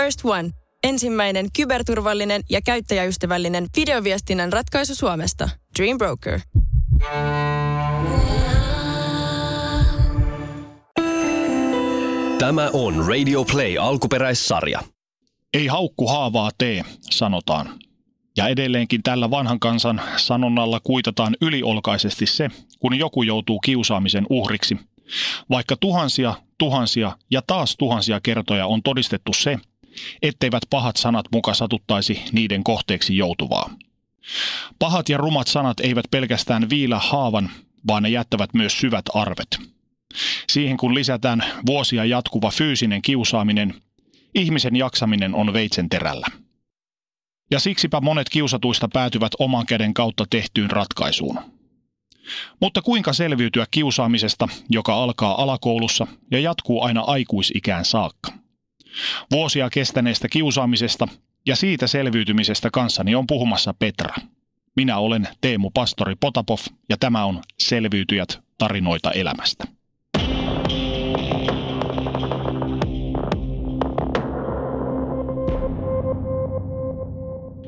First One. Ensimmäinen kyberturvallinen ja käyttäjäystävällinen videoviestinnän ratkaisu Suomesta. Dream Broker. Tämä on Radio Play alkuperäissarja. Ei haukku haavaa tee, sanotaan. Ja edelleenkin tällä vanhan kansan sanonnalla kuitataan yliolkaisesti se, kun joku joutuu kiusaamisen uhriksi. Vaikka tuhansia, tuhansia ja taas tuhansia kertoja on todistettu se, etteivät pahat sanat muka satuttaisi niiden kohteeksi joutuvaa. Pahat ja rumat sanat eivät pelkästään viilä haavan, vaan ne jättävät myös syvät arvet. Siihen kun lisätään vuosia jatkuva fyysinen kiusaaminen, ihmisen jaksaminen on veitsen terällä. Ja siksipä monet kiusatuista päätyvät oman käden kautta tehtyyn ratkaisuun. Mutta kuinka selviytyä kiusaamisesta, joka alkaa alakoulussa ja jatkuu aina aikuisikään saakka? Vuosia kestäneestä kiusaamisesta ja siitä selviytymisestä kanssani on puhumassa Petra. Minä olen Teemu Pastori Potapov ja tämä on Selviytyjät tarinoita elämästä.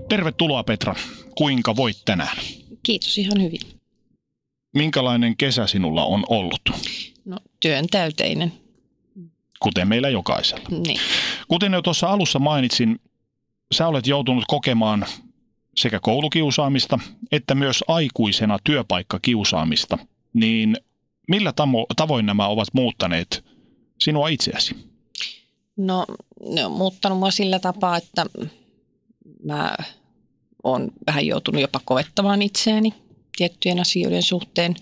Tervetuloa Petra. Kuinka voit tänään? Kiitos ihan hyvin. Minkälainen kesä sinulla on ollut? No työn täyteinen. Kuten meillä jokaisella. Niin. Kuten jo tuossa alussa mainitsin, sä olet joutunut kokemaan sekä koulukiusaamista että myös aikuisena työpaikkakiusaamista. Niin millä tamo- tavoin nämä ovat muuttaneet sinua itseäsi? No ne on muuttanut mua sillä tapaa, että mä oon vähän joutunut jopa kovettamaan itseäni tiettyjen asioiden suhteen,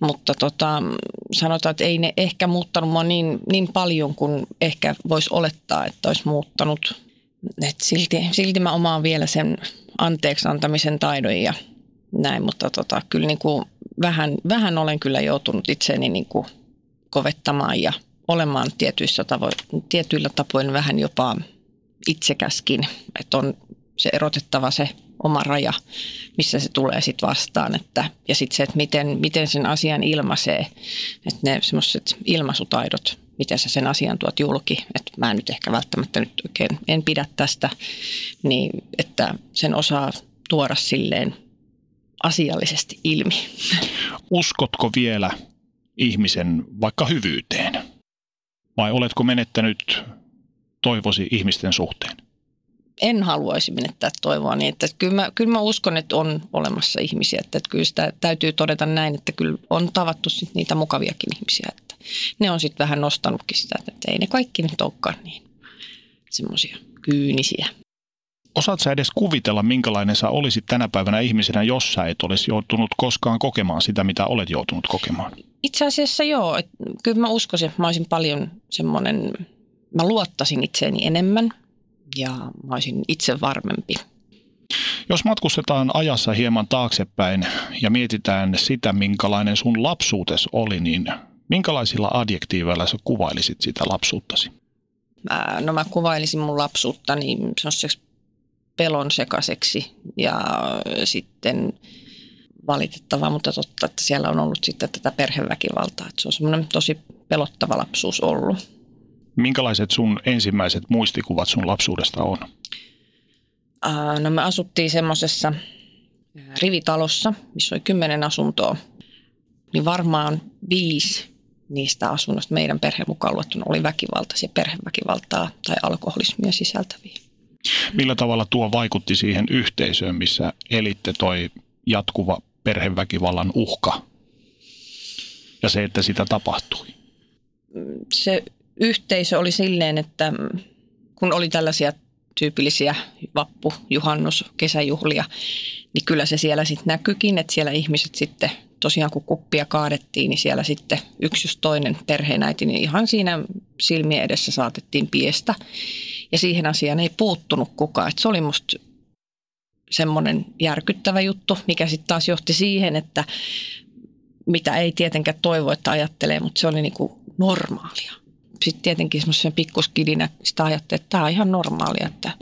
mutta tota, sanotaan, että ei ne ehkä muuttanut mua niin, niin paljon kuin ehkä voisi olettaa, että olisi muuttanut. Et silti, silti mä omaan vielä sen anteeksi antamisen taidon ja näin, mutta tota, kyllä niin kuin vähän, vähän olen kyllä joutunut itseäni niin kuin kovettamaan ja olemaan tietyissä tavo- tietyillä tapoin vähän jopa itsekäskin, että on se erotettava se oma raja, missä se tulee sitten vastaan. Että, ja sitten se, että miten, miten sen asian ilmaisee, että ne semmoiset ilmaisutaidot, miten sä sen asian tuot julki, että mä nyt ehkä välttämättä nyt oikein en pidä tästä, niin että sen osaa tuoda silleen asiallisesti ilmi. Uskotko vielä ihmisen vaikka hyvyyteen? Vai oletko menettänyt toivosi ihmisten suhteen? En haluaisi menettää toivoa niin, että kyllä mä, kyllä mä uskon, että on olemassa ihmisiä, että, että kyllä sitä täytyy todeta näin, että kyllä on tavattu sit niitä mukaviakin ihmisiä, että ne on sitten vähän nostanutkin sitä, että ei ne kaikki nyt olekaan niin semmoisia kyynisiä. Osaat sä edes kuvitella, minkälainen sä olisit tänä päivänä ihmisenä, jos sä et olisi joutunut koskaan kokemaan sitä, mitä olet joutunut kokemaan? Itse asiassa joo. Että kyllä mä uskoisin, että mä olisin paljon semmoinen, mä luottasin itseeni enemmän ja mä olisin itse varmempi. Jos matkustetaan ajassa hieman taaksepäin ja mietitään sitä, minkälainen sun lapsuutes oli, niin minkälaisilla adjektiiveilla sä kuvailisit sitä lapsuuttasi? Mä, no mä kuvailisin mun lapsuutta niin semmoiseksi pelon sekaiseksi ja sitten valitettavaa, mutta totta, että siellä on ollut sitten tätä perheväkivaltaa. Että se on semmoinen tosi pelottava lapsuus ollut. Minkälaiset sun ensimmäiset muistikuvat sun lapsuudesta on? No me asuttiin semmoisessa rivitalossa, missä oli kymmenen asuntoa. Niin varmaan viisi niistä asunnoista meidän perheen mukaan luettuna oli väkivaltaisia, perheväkivaltaa tai alkoholismia sisältäviä. Millä tavalla tuo vaikutti siihen yhteisöön, missä elitte toi jatkuva perheväkivallan uhka ja se, että sitä tapahtui? Se yhteisö oli silleen, että kun oli tällaisia tyypillisiä vappu, juhannus, kesäjuhlia, niin kyllä se siellä sitten näkyikin, että siellä ihmiset sitten tosiaan kun kuppia kaadettiin, niin siellä sitten yksi just toinen perheenäiti, niin ihan siinä silmien edessä saatettiin piestä. Ja siihen asiaan ei puuttunut kukaan. Et se oli musta semmoinen järkyttävä juttu, mikä sitten taas johti siihen, että mitä ei tietenkään toivo, että ajattelee, mutta se oli niinku normaalia sitten tietenkin semmoisen pikkuskidinä sitä ajattelin, että tämä on ihan normaalia, että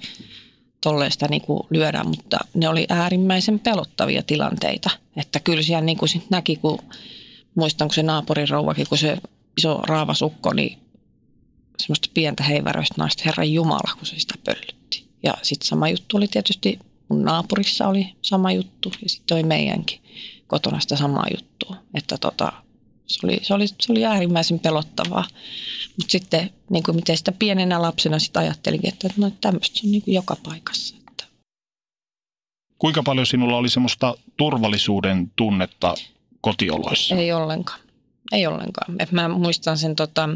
tolleen sitä niin kuin lyödään, mutta ne oli äärimmäisen pelottavia tilanteita. Että kyllä siellä niin kuin sit näki, kun muistan, kun se naapurin rouvakin, kun se iso raavasukko, niin semmoista pientä heiväroista naista, Herran Jumala, kun se sitä pöllytti. Ja sitten sama juttu oli tietysti, mun naapurissa oli sama juttu ja sitten oli meidänkin kotona sitä samaa juttua. Että tota, se oli, se, oli, se oli äärimmäisen pelottavaa. Mutta sitten niin kuin miten sitä pienenä lapsena sitten ajattelinkin, että no tämmöistä on niin kuin joka paikassa. Että. Kuinka paljon sinulla oli semmoista turvallisuuden tunnetta kotioloissa? Ei ollenkaan. Ei ollenkaan. Et mä muistan sen, tota,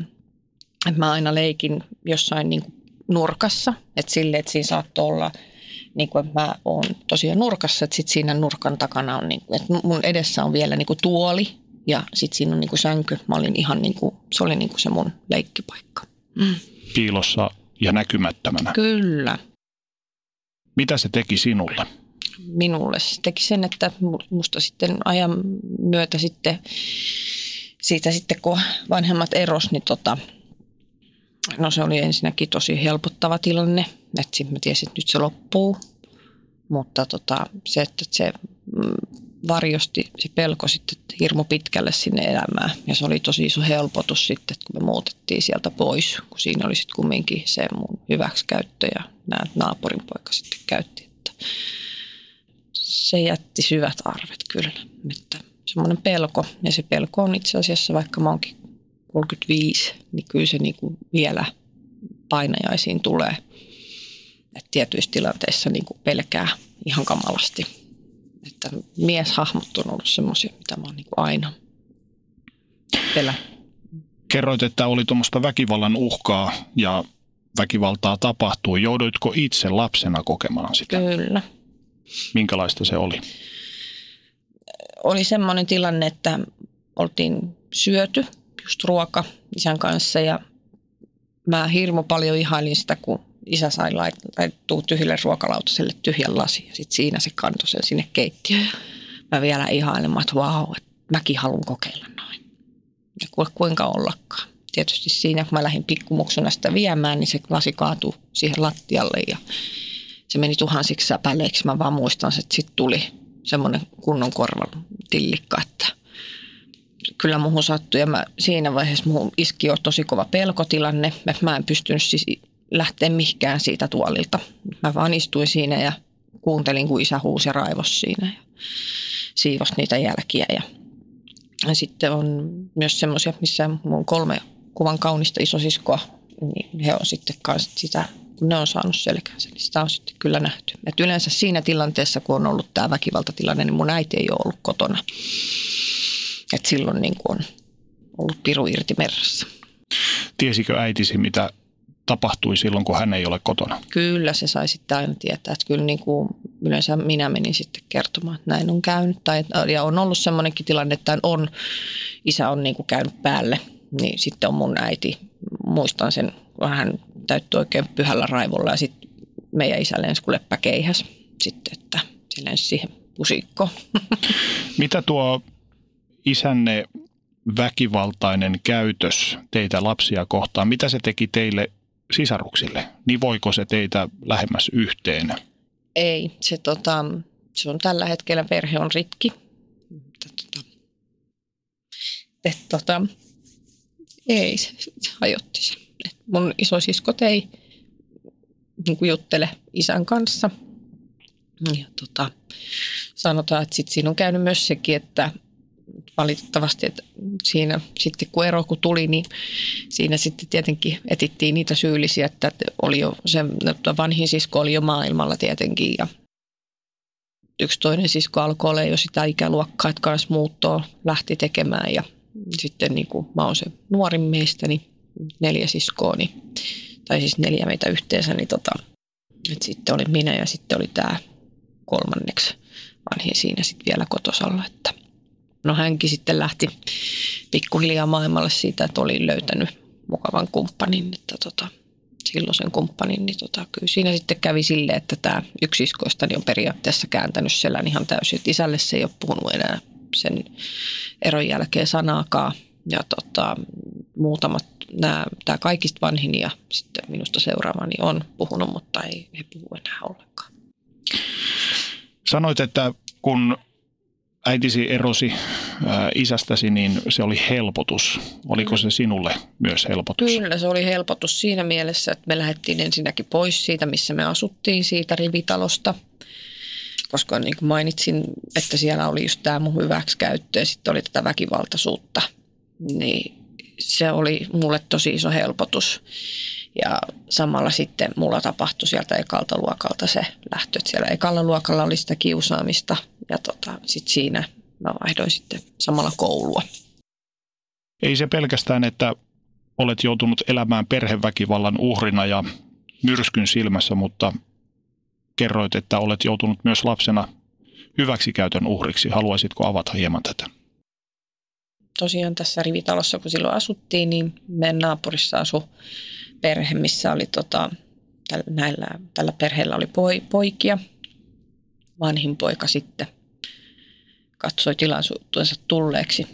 että mä aina leikin jossain niin kuin nurkassa. Että sille, että siinä saattoi olla, niin kuin, että mä oon tosiaan nurkassa, että sit siinä nurkan takana on, niin kuin, että mun edessä on vielä niin kuin tuoli ja sitten siinä on niin kuin sänky. Mä olin ihan niin kuin, se oli niin kuin se mun leikkipaikka. Mm. Piilossa ja näkymättömänä. Kyllä. Mitä se teki sinulle? Minulle se teki sen, että musta sitten ajan myötä sitten siitä sitten kun vanhemmat eros, niin tota, no se oli ensinnäkin tosi helpottava tilanne, että sitten mä tiesin, että nyt se loppuu. Mutta tota, se, että se mm, varjosti se pelko sitten hirmu pitkälle sinne elämään. Ja se oli tosi iso helpotus sitten, kun me muutettiin sieltä pois, kun siinä oli sitten kumminkin se mun hyväksikäyttö ja nämä naapurin poika sitten käytti. Että se jätti syvät arvet kyllä. Että semmoinen pelko. Ja se pelko on itse asiassa, vaikka mä oonkin 35, niin kyllä se niin kuin vielä painajaisiin tulee. että tietyissä tilanteissa niin kuin pelkää ihan kamalasti. Että mieshahmot on ollut semmoisia, mitä mä oon niin aina pelä. Kerroit, että oli tuommoista väkivallan uhkaa ja väkivaltaa tapahtuu. Jouduitko itse lapsena kokemaan sitä? Kyllä. Minkälaista se oli? oli semmoinen tilanne, että oltiin syöty just ruoka isän kanssa ja mä hirmu paljon ihailin sitä, kun isä sai laittua tyhjille ruokalautaselle tyhjän lasi ja sitten siinä se kantoi sen sinne keittiöön. Mä vielä ihailen, että vau, että mäkin haluan kokeilla noin. Ja kuinka ollakaan. Tietysti siinä, kun mä lähdin pikkumuksuna sitä viemään, niin se lasi kaatui siihen lattialle ja se meni tuhansiksi säpäleiksi. Mä vaan muistan, että sitten tuli semmoinen kunnon korvan tillikka, että kyllä muuhun sattui. Ja mä, siinä vaiheessa muuhun iski jo tosi kova pelkotilanne, mä en pystynyt siis lähteä mihinkään siitä tuolilta. Mä vaan istuin siinä ja kuuntelin, kun isä huusi ja raivos siinä ja siivos niitä jälkiä. Ja, sitten on myös semmoisia, missä mun kolme kuvan kaunista isosiskoa, niin he on sitten kanssa sitä kun ne on saanut selkäänsä, niin sitä on sitten kyllä nähty. Et yleensä siinä tilanteessa, kun on ollut tämä väkivaltatilanne, niin mun äiti ei ole ollut kotona. Et silloin niin kuin on ollut piru irti merrassa. Tiesikö äitisi, mitä tapahtui silloin, kun hän ei ole kotona? Kyllä, se sai sitten aina tietää. Että kyllä niin kuin yleensä minä menin sitten kertomaan, että näin on käynyt. Tai, ja on ollut semmoinenkin tilanne, että on, isä on niin kuin käynyt päälle, niin sitten on mun äiti, muistan sen, kun hän täyttyi oikein pyhällä raivolla ja sitten meidän isä lensi kuin leppäkeihäs sitten, että se lensi siihen pusikko. Mitä tuo isänne väkivaltainen käytös teitä lapsia kohtaan, mitä se teki teille sisaruksille? Niin voiko se teitä lähemmäs yhteen? Ei, se, tota, se on tällä hetkellä perhe on rikki. Tota, et, tota, ei, se, se hajotti sen mun isosiskot ei niin kuin juttele isän kanssa. Ja tota, sanotaan, että sit siinä on käynyt myös sekin, että valitettavasti, että siinä sitten kun ero kun tuli, niin siinä sitten tietenkin etittiin niitä syyllisiä, että oli jo se vanhin sisko oli jo maailmalla tietenkin ja yksi toinen sisko alkoi olla jo sitä ikäluokkaa, että kanssa muuttoa lähti tekemään ja sitten niin kuin mä oon se nuorin meistä, niin neljä siskoa, niin, tai siis neljä meitä yhteensä, niin tota, et sitten oli minä ja sitten oli tämä kolmanneksi vanhin siinä sitten vielä kotosalla. Että no hänkin sitten lähti pikkuhiljaa maailmalle siitä, että oli löytänyt mukavan kumppanin, että tota, silloisen kumppanin, niin tota, kyllä siinä sitten kävi silleen, että tämä yksi iskoistani on periaatteessa kääntänyt selän ihan täysin, että isälle se ei ole puhunut enää sen eron jälkeen sanaakaan. Ja tota, muutamat tämä kaikista vanhin ja sitten minusta seuraavani on puhunut, mutta ei he puhu enää ollenkaan. Sanoit, että kun äitisi erosi isästäsi, niin se oli helpotus. Oliko se sinulle myös helpotus? Kyllä, se oli helpotus siinä mielessä, että me lähdettiin ensinnäkin pois siitä, missä me asuttiin, siitä rivitalosta. Koska niin kuin mainitsin, että siellä oli just tämä mun hyväksikäyttö ja sitten oli tätä väkivaltaisuutta. Niin se oli mulle tosi iso helpotus. Ja samalla sitten mulla tapahtui sieltä ekalta luokalta se lähtö. Että siellä ekalla luokalla oli sitä kiusaamista ja tota, sitten siinä mä vaihdoin sitten samalla koulua. Ei se pelkästään, että olet joutunut elämään perheväkivallan uhrina ja myrskyn silmässä, mutta kerroit, että olet joutunut myös lapsena hyväksikäytön uhriksi. Haluaisitko avata hieman tätä? Tosiaan tässä rivitalossa, kun silloin asuttiin, niin meidän naapurissa asui perhe, missä oli tota, tällä, näillä, tällä perheellä oli poi, poikia. Vanhin poika sitten katsoi tilaisuutensa tulleeksi.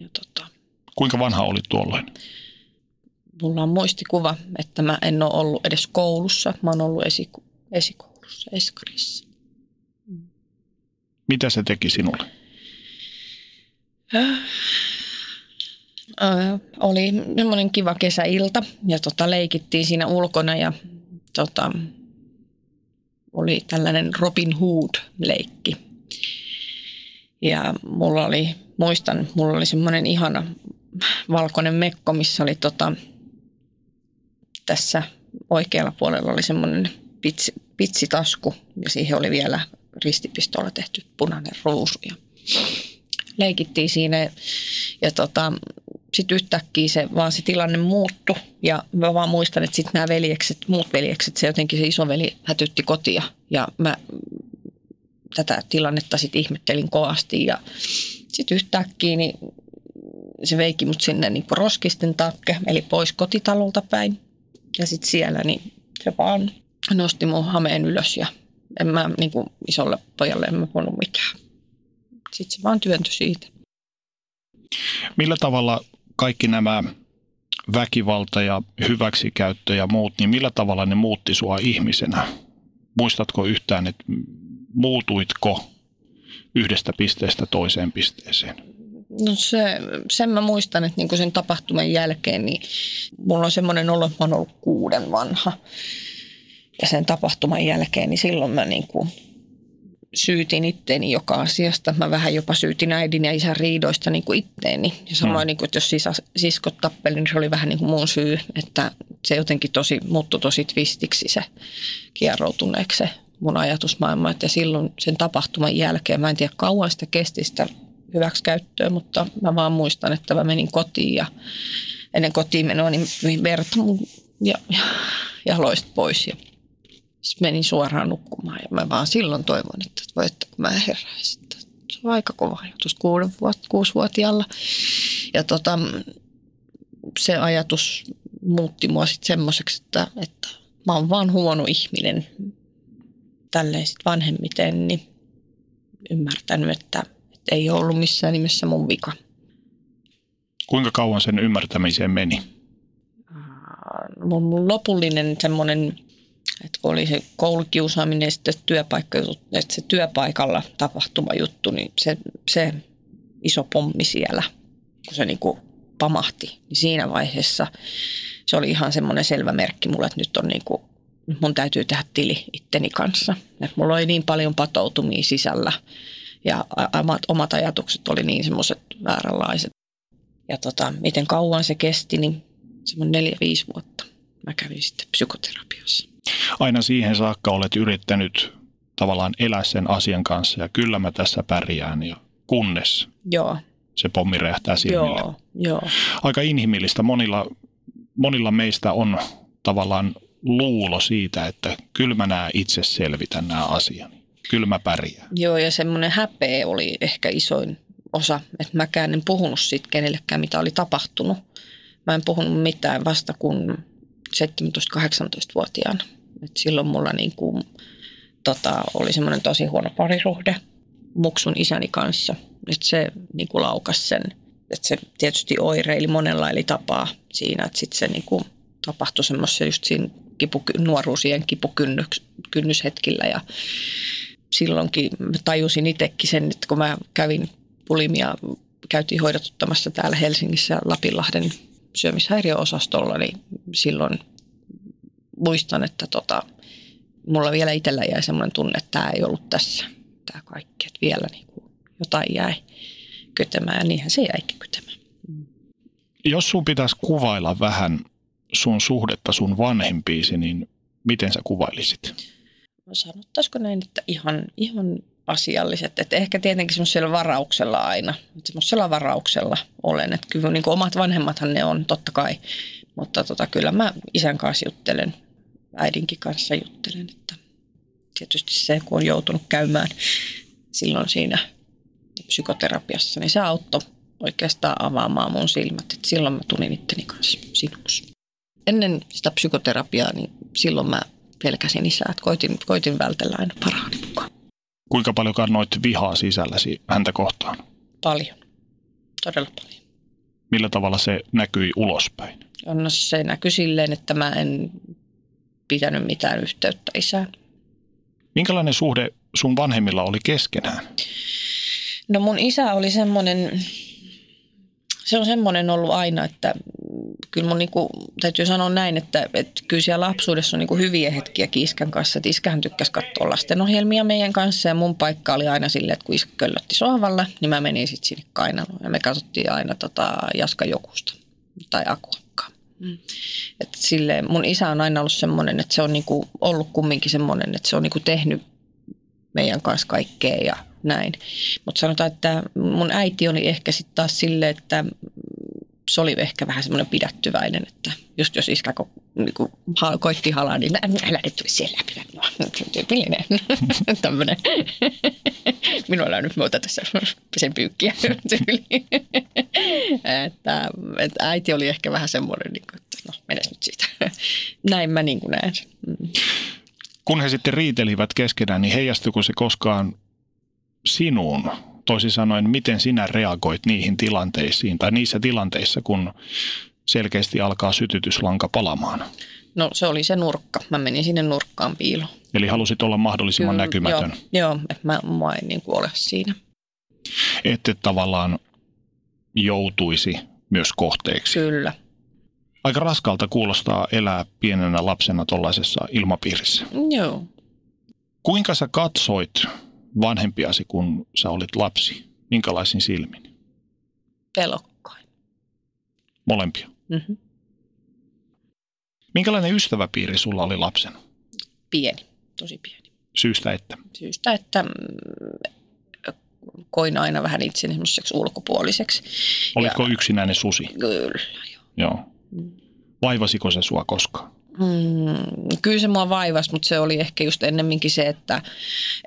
Ja tota, Kuinka vanha oli tuolloin? mulla on muistikuva, että mä en ole ollut edes koulussa. Mä oon ollut esiku, esikoulussa, eskarissa. Mitä se teki sinulle? Oli semmoinen kiva kesäilta ja tota, leikittiin siinä ulkona ja tota, oli tällainen Robin Hood-leikki. Ja mulla oli, muistan, mulla oli semmoinen ihana valkoinen mekko, missä oli tota, tässä oikealla puolella oli semmoinen pitsi, pitsitasku ja siihen oli vielä ristipistolla tehty punainen ruusu. Ja leikittiin siinä ja tota, sitten yhtäkkiä se, vaan se tilanne muuttui ja mä vaan muistan, että sitten nämä veljekset, muut veljekset, se jotenkin se isoveli hätytti kotia ja mä tätä tilannetta sitten ihmettelin kovasti ja sitten yhtäkkiä niin se veiki mut sinne niin roskisten takke, eli pois kotitalolta päin. Ja sitten siellä niin se vaan nosti mun hameen ylös ja en mä niin kuin isolle pojalle en mä voinut mitään. Sitten se vaan työntyi siitä. Millä tavalla kaikki nämä väkivalta ja hyväksikäyttö ja muut, niin millä tavalla ne muutti sua ihmisenä? Muistatko yhtään, että muutuitko yhdestä pisteestä toiseen pisteeseen? No se, sen mä muistan, että niin sen tapahtuman jälkeen, niin mulla on semmoinen olo, että mä oon ollut kuuden vanha. Ja sen tapahtuman jälkeen, niin silloin mä niin kuin syytin itteeni joka asiasta. Mä vähän jopa syytin äidin ja isän riidoista niin kuin itteeni. Ja samoin, mm. niin kuin, että jos sisä, siskot tappeli, niin se oli vähän niin kuin mun syy. Että se jotenkin tosi, muuttui tosi twistiksi se kierroutuneeksi se mun ajatusmaailma. Että silloin sen tapahtuman jälkeen, mä en tiedä kauan sitä kesti sitä hyväksikäyttöä, mutta mä vaan muistan, että mä menin kotiin ja ennen kotiin menoa niin verta mun ja, ja, jaloista pois. Ja sitten menin suoraan nukkumaan ja mä vaan silloin toivon, että voi, että kun mä heräisin. Se on aika kova ajatus kuuden vuot, kuusivuotiaalla. Ja tota, se ajatus muutti mua sitten semmoiseksi, että, että mä oon vaan huono ihminen. Tälleen sitten vanhemmiten niin ymmärtänyt, että, että ei ollut missään nimessä mun vika. Kuinka kauan sen ymmärtämiseen meni? Mun lopullinen semmoinen että oli se koulukiusaaminen ja sitten työpaikka, että se työpaikalla tapahtuma juttu, niin se, se iso pommi siellä, kun se niin pamahti, niin siinä vaiheessa se oli ihan semmoinen selvä merkki mulle, että nyt on niin kuin, mun täytyy tehdä tili itteni kanssa. Et mulla oli niin paljon patoutumia sisällä ja omat, omat ajatukset oli niin semmoiset vääränlaiset. Ja tota, miten kauan se kesti, niin semmoinen neljä, viisi vuotta mä kävin sitten psykoterapiassa aina siihen saakka olet yrittänyt tavallaan elää sen asian kanssa ja kyllä mä tässä pärjään ja kunnes Joo. se pommi räjähtää silmille. Joo, joo. Aika inhimillistä. Monilla, monilla meistä on tavallaan luulo siitä, että kyllä mä nämä itse selvitän nämä asiani. Kyllä mä pärjään. Joo, ja semmoinen häpeä oli ehkä isoin osa, että mäkään en puhunut siitä kenellekään, mitä oli tapahtunut. Mä en puhunut mitään vasta kun 17-18-vuotiaana. Et silloin mulla niin kuin, tota, oli semmoinen tosi huono parisuhde muksun isäni kanssa. Et se niin kuin laukas sen. Et se tietysti oireili monella eli tapaa siinä, että sitten se niin kuin tapahtui semmoisessa just siinä kipu, nuoruusien kipukynnyshetkillä ja silloinkin tajusin itsekin sen, että kun mä kävin pulimia käytiin hoidotuttamassa täällä Helsingissä Lapinlahden syömishäiriöosastolla, niin silloin muistan, että tota, mulla vielä itsellä jäi semmoinen tunne, että tämä ei ollut tässä, tämä kaikki, että vielä niin kuin jotain jäi kytemään ja niinhän se jäikin kytemään. Jos sun pitäisi kuvailla vähän sun suhdetta sun vanhempiisi, niin miten sä kuvailisit? Sanottaisiko näin, että ihan, ihan asialliset. Että ehkä tietenkin semmoisella varauksella aina. Semmoisella varauksella olen. Että kyllä niin omat vanhemmathan ne on, totta kai. Mutta tota, kyllä mä isän kanssa juttelen, äidinkin kanssa juttelen. Että tietysti se, kun on joutunut käymään silloin siinä psykoterapiassa, niin se auttoi oikeastaan avaamaan mun silmät. Et silloin mä tulin itteni kanssa sinuksi. Ennen sitä psykoterapiaa, niin silloin mä pelkäsin isää, että koitin, koitin vältellä aina parhaani mukaan. Kuinka paljon kannoit vihaa sisälläsi häntä kohtaan? Paljon, todella paljon. Millä tavalla se näkyi ulospäin? No se näkyi silleen, että mä en pitänyt mitään yhteyttä isään. Minkälainen suhde sun vanhemmilla oli keskenään? No mun isä oli semmoinen, se on semmoinen ollut aina, että kyllä mun niinku, täytyy sanoa näin, että, että kyllä siellä lapsuudessa on niinku hyviä hetkiä Iskän kanssa. Että iskähän tykkäsi katsoa lastenohjelmia meidän kanssa ja mun paikka oli aina silleen, että kun iskä köllötti sohvalla, niin mä menin sitten sinne kainaloon. Ja me katsottiin aina tota Jaska Jokusta tai Akuakkaa. Mm. Että silleen, mun isä on aina ollut semmoinen, että se on niinku ollut kumminkin semmoinen, että se on niinku tehnyt meidän kanssa kaikkea ja näin. Mutta sanotaan, että mun äiti oli ehkä sitten taas silleen, että se oli ehkä vähän semmoinen pidättyväinen, että just jos iskä ko, niin kuin, ha, koitti halaa, niin älä nyt tuli siellä läpi. No, tyypillinen. Tämmöinen. Minulla on nyt muuta tässä sen pyykkiä. että, että, äiti oli ehkä vähän semmoinen, niin kuin, että no menes nyt siitä. Näin mä niin kuin näen. Mm. Kun he sitten riitelivät keskenään, niin heijastuiko se koskaan sinuun? Toisin sanoen, miten sinä reagoit niihin tilanteisiin tai niissä tilanteissa, kun selkeästi alkaa sytytyslanka palamaan? No se oli se nurkka. Mä menin sinne nurkkaan piiloon. Eli halusit olla mahdollisimman Kyllä, näkymätön? Joo, joo että mä, mä en niin ole siinä. Ette tavallaan joutuisi myös kohteeksi? Kyllä. Aika raskalta kuulostaa elää pienenä lapsena tuollaisessa ilmapiirissä. Joo. Kuinka sä katsoit vanhempiasi, kun sä olit lapsi? Minkälaisin silmin? Pelokkain. Molempia? Mm-hmm. Minkälainen ystäväpiiri sulla oli lapsena? Pieni, tosi pieni. Syystä että? Syystä, että mm, koin aina vähän itseni semmoiseksi ulkopuoliseksi. Olitko ja, yksinäinen susi? Kyllä, joo. Joo. Mm. Vaivasiko se sua koskaan? Hmm, kyllä se mua vaivasi, mutta se oli ehkä just ennemminkin se, että,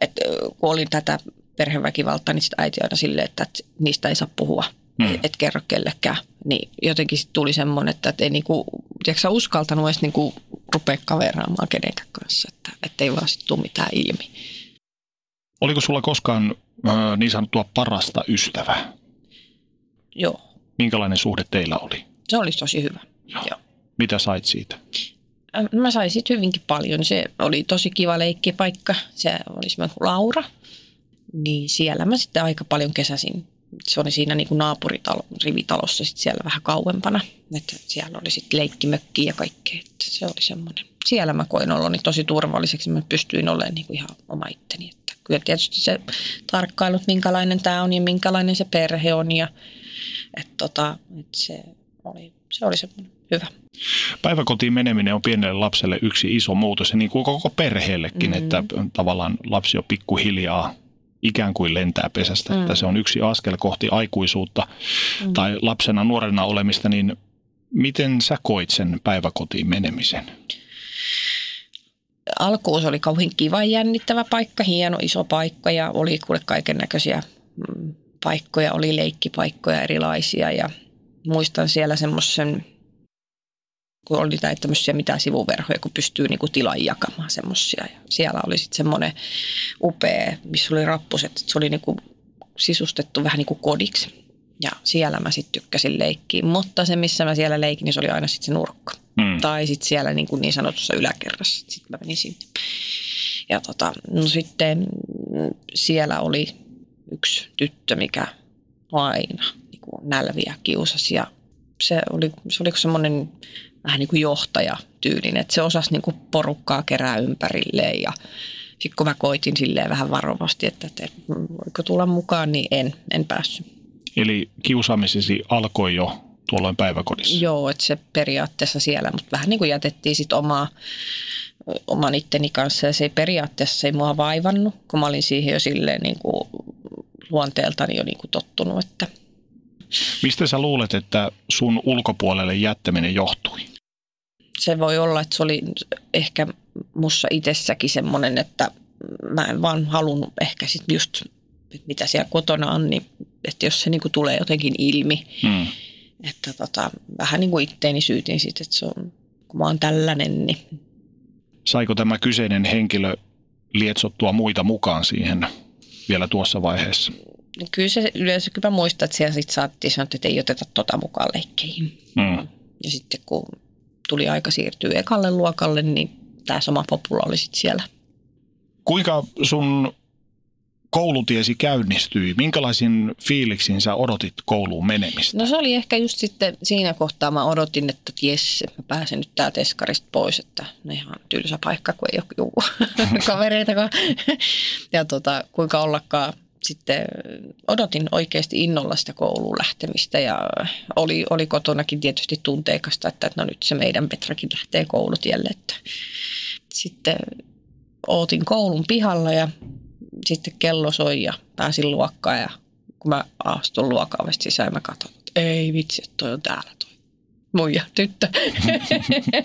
että kun olin tätä perheväkivaltaa, niin sitten äiti aina silleen, että, että niistä ei saa puhua, hmm. et, et kerro kellekään. Niin jotenkin sit tuli semmoinen, että, että ei niinku, tiedätkö, uskaltanut edes niinku rupea kaveraamaan kenenkään kanssa, että, että ei vaan sitten tule mitään ilmi. Oliko sulla koskaan äh, niin sanottua parasta ystävää? Joo. Minkälainen suhde teillä oli? Se oli tosi hyvä. Joo. Joo. Mitä sait siitä? Mä sain siitä hyvinkin paljon. Se oli tosi kiva leikkipaikka. Se oli semmoinen Laura. Niin siellä mä sitten aika paljon kesäsin. Se oli siinä niin kuin naapuritalo, rivitalossa sitten siellä vähän kauempana. Että siellä oli sitten leikkimökki ja kaikkea. Että se oli semmoinen. Siellä mä koin oloni tosi turvalliseksi. Mä pystyin olemaan niin kuin ihan oma itteni. Että kyllä tietysti se tarkkailut, minkälainen tämä on ja minkälainen se perhe on. Ja, että tota, että se oli, se oli semmoinen hyvä. Päiväkotiin meneminen on pienelle lapselle yksi iso muutos ja niin kuin koko perheellekin, mm-hmm. että tavallaan lapsi on pikkuhiljaa ikään kuin lentää pesästä, mm. että se on yksi askel kohti aikuisuutta mm. tai lapsena nuorena olemista, niin miten sä koit sen päiväkotiin menemisen? Alkuun se oli kauhean kiva jännittävä paikka, hieno iso paikka ja oli kuule kaiken näköisiä mm, paikkoja, oli leikkipaikkoja erilaisia ja muistan siellä semmoisen kun oli näitä tämmöisiä mitään sivuverhoja, kun pystyy niinku tilan jakamaan semmoisia. Ja siellä oli sitten semmoinen upea, missä oli rappuset, että se oli niinku sisustettu vähän niin kuin kodiksi. Ja siellä mä sitten tykkäsin leikkiä, mutta se missä mä siellä leikin, niin se oli aina sitten se nurkka. Mm. Tai sitten siellä niin, kuin niin sanotussa yläkerrassa, sitten mä menin sinne. Ja tota, no sitten siellä oli yksi tyttö, mikä aina nälviä kiusasi ja se oli, se oli semmoinen vähän niin kuin johtaja tyylin, että se osasi niin kuin porukkaa kerää ympärilleen ja sitten kun mä koitin silleen vähän varovasti, että, että voiko tulla mukaan, niin en, en päässyt. Eli kiusaamisesi alkoi jo tuolloin päiväkodissa? Joo, että se periaatteessa siellä, mutta vähän niin kuin jätettiin sitten omaa, oman itteni kanssa ja se ei periaatteessa se ei mua vaivannut, kun mä olin siihen jo silleen niin kuin luonteeltani jo niin kuin tottunut. Että. Mistä sä luulet, että sun ulkopuolelle jättäminen johtui? Se voi olla, että se oli ehkä mussa itsessäkin semmoinen, että mä en vaan halunnut ehkä sitten just, mitä siellä kotona on, niin että jos se niinku tulee jotenkin ilmi, hmm. että tota, vähän niin kuin itteeni syytin sitten, että se on, kun mä oon tällainen, niin Saiko tämä kyseinen henkilö lietsottua muita mukaan siihen vielä tuossa vaiheessa? Kyllä se yleensä kyllä muistaa, että siellä sitten saatiin sanoa, että ei oteta tota mukaan leikkeihin. Mm. Ja sitten kun tuli aika siirtyä ekalle luokalle, niin tämä sama popula oli sitten siellä. Kuinka sun koulutiesi käynnistyi? Minkälaisin fiiliksin sä odotit kouluun menemistä? No se oli ehkä just sitten siinä kohtaa mä odotin, että jes, mä pääsen nyt täältä eskarista pois, että ne ihan tylsä paikka, kun ei ole juu, kavereita. ja tota, kuinka ollakaan sitten odotin oikeasti innolla sitä kouluun lähtemistä ja oli, oli kotonakin tietysti tunteikasta, että no nyt se meidän Petrakin lähtee koulutielle. Että sitten ootin koulun pihalla ja sitten kello soi ja pääsin luokkaan ja kun mä astun luokaavasti sisään, mä katson, että ei vitsi, että toi on täällä toi muija tyttö.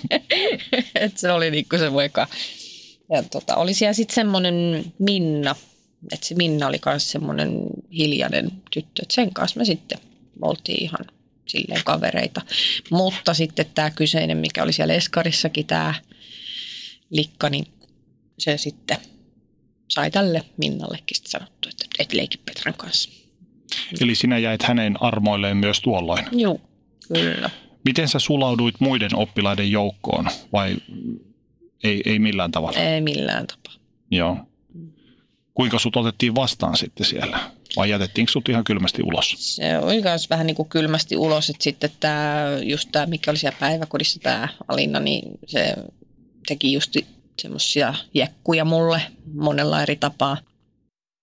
että se oli niinku se voika. Ja tota, oli siellä sitten semmoinen Minna, että se Minna oli myös semmoinen hiljainen tyttö, että sen kanssa me sitten oltiin ihan silleen kavereita. Mutta sitten tämä kyseinen, mikä oli siellä Eskarissakin, tämä Likka, niin se sitten sai tälle Minnallekin sanottu, että et leiki Petran kanssa. Eli sinä jäit hänen armoilleen myös tuolloin? Joo, kyllä. Miten sä sulauduit muiden oppilaiden joukkoon vai ei, ei millään tavalla? Ei millään tapaa. Joo. Kuinka sut otettiin vastaan sitten siellä? Vai jätettiinkö sut ihan kylmästi ulos? Se oli myös vähän niin kuin kylmästi ulos, että sitten tämä, just tämä, mikä oli siellä päiväkodissa tämä Alina, niin se teki just semmoisia jekkuja mulle monella eri tapaa.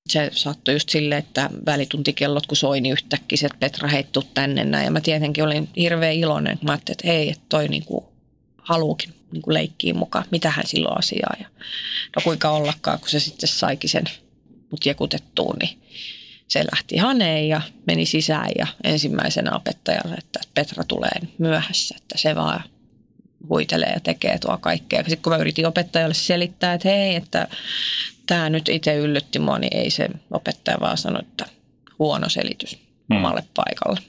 Se saattoi just silleen, että välituntikellot kun soi, niin yhtäkkiä että Petra heittu tänne näin. Ja mä tietenkin olin hirveän iloinen. Mä ajattelin, että hei, että toi niinku haluukin niinku leikkiin mukaan. Mitähän silloin asiaa. Ja no kuinka ollakaan, kun se sitten saikin sen mut jekutettuun, niin se lähti haneen ja meni sisään ja ensimmäisenä opettajalle, että Petra tulee myöhässä, että se vaan huitelee ja tekee tuo kaikkea. Sitten kun mä yritin opettajalle selittää, että hei, että tämä nyt itse yllytti mua, niin ei se opettaja vaan sano, että huono selitys hmm. omalle paikalle.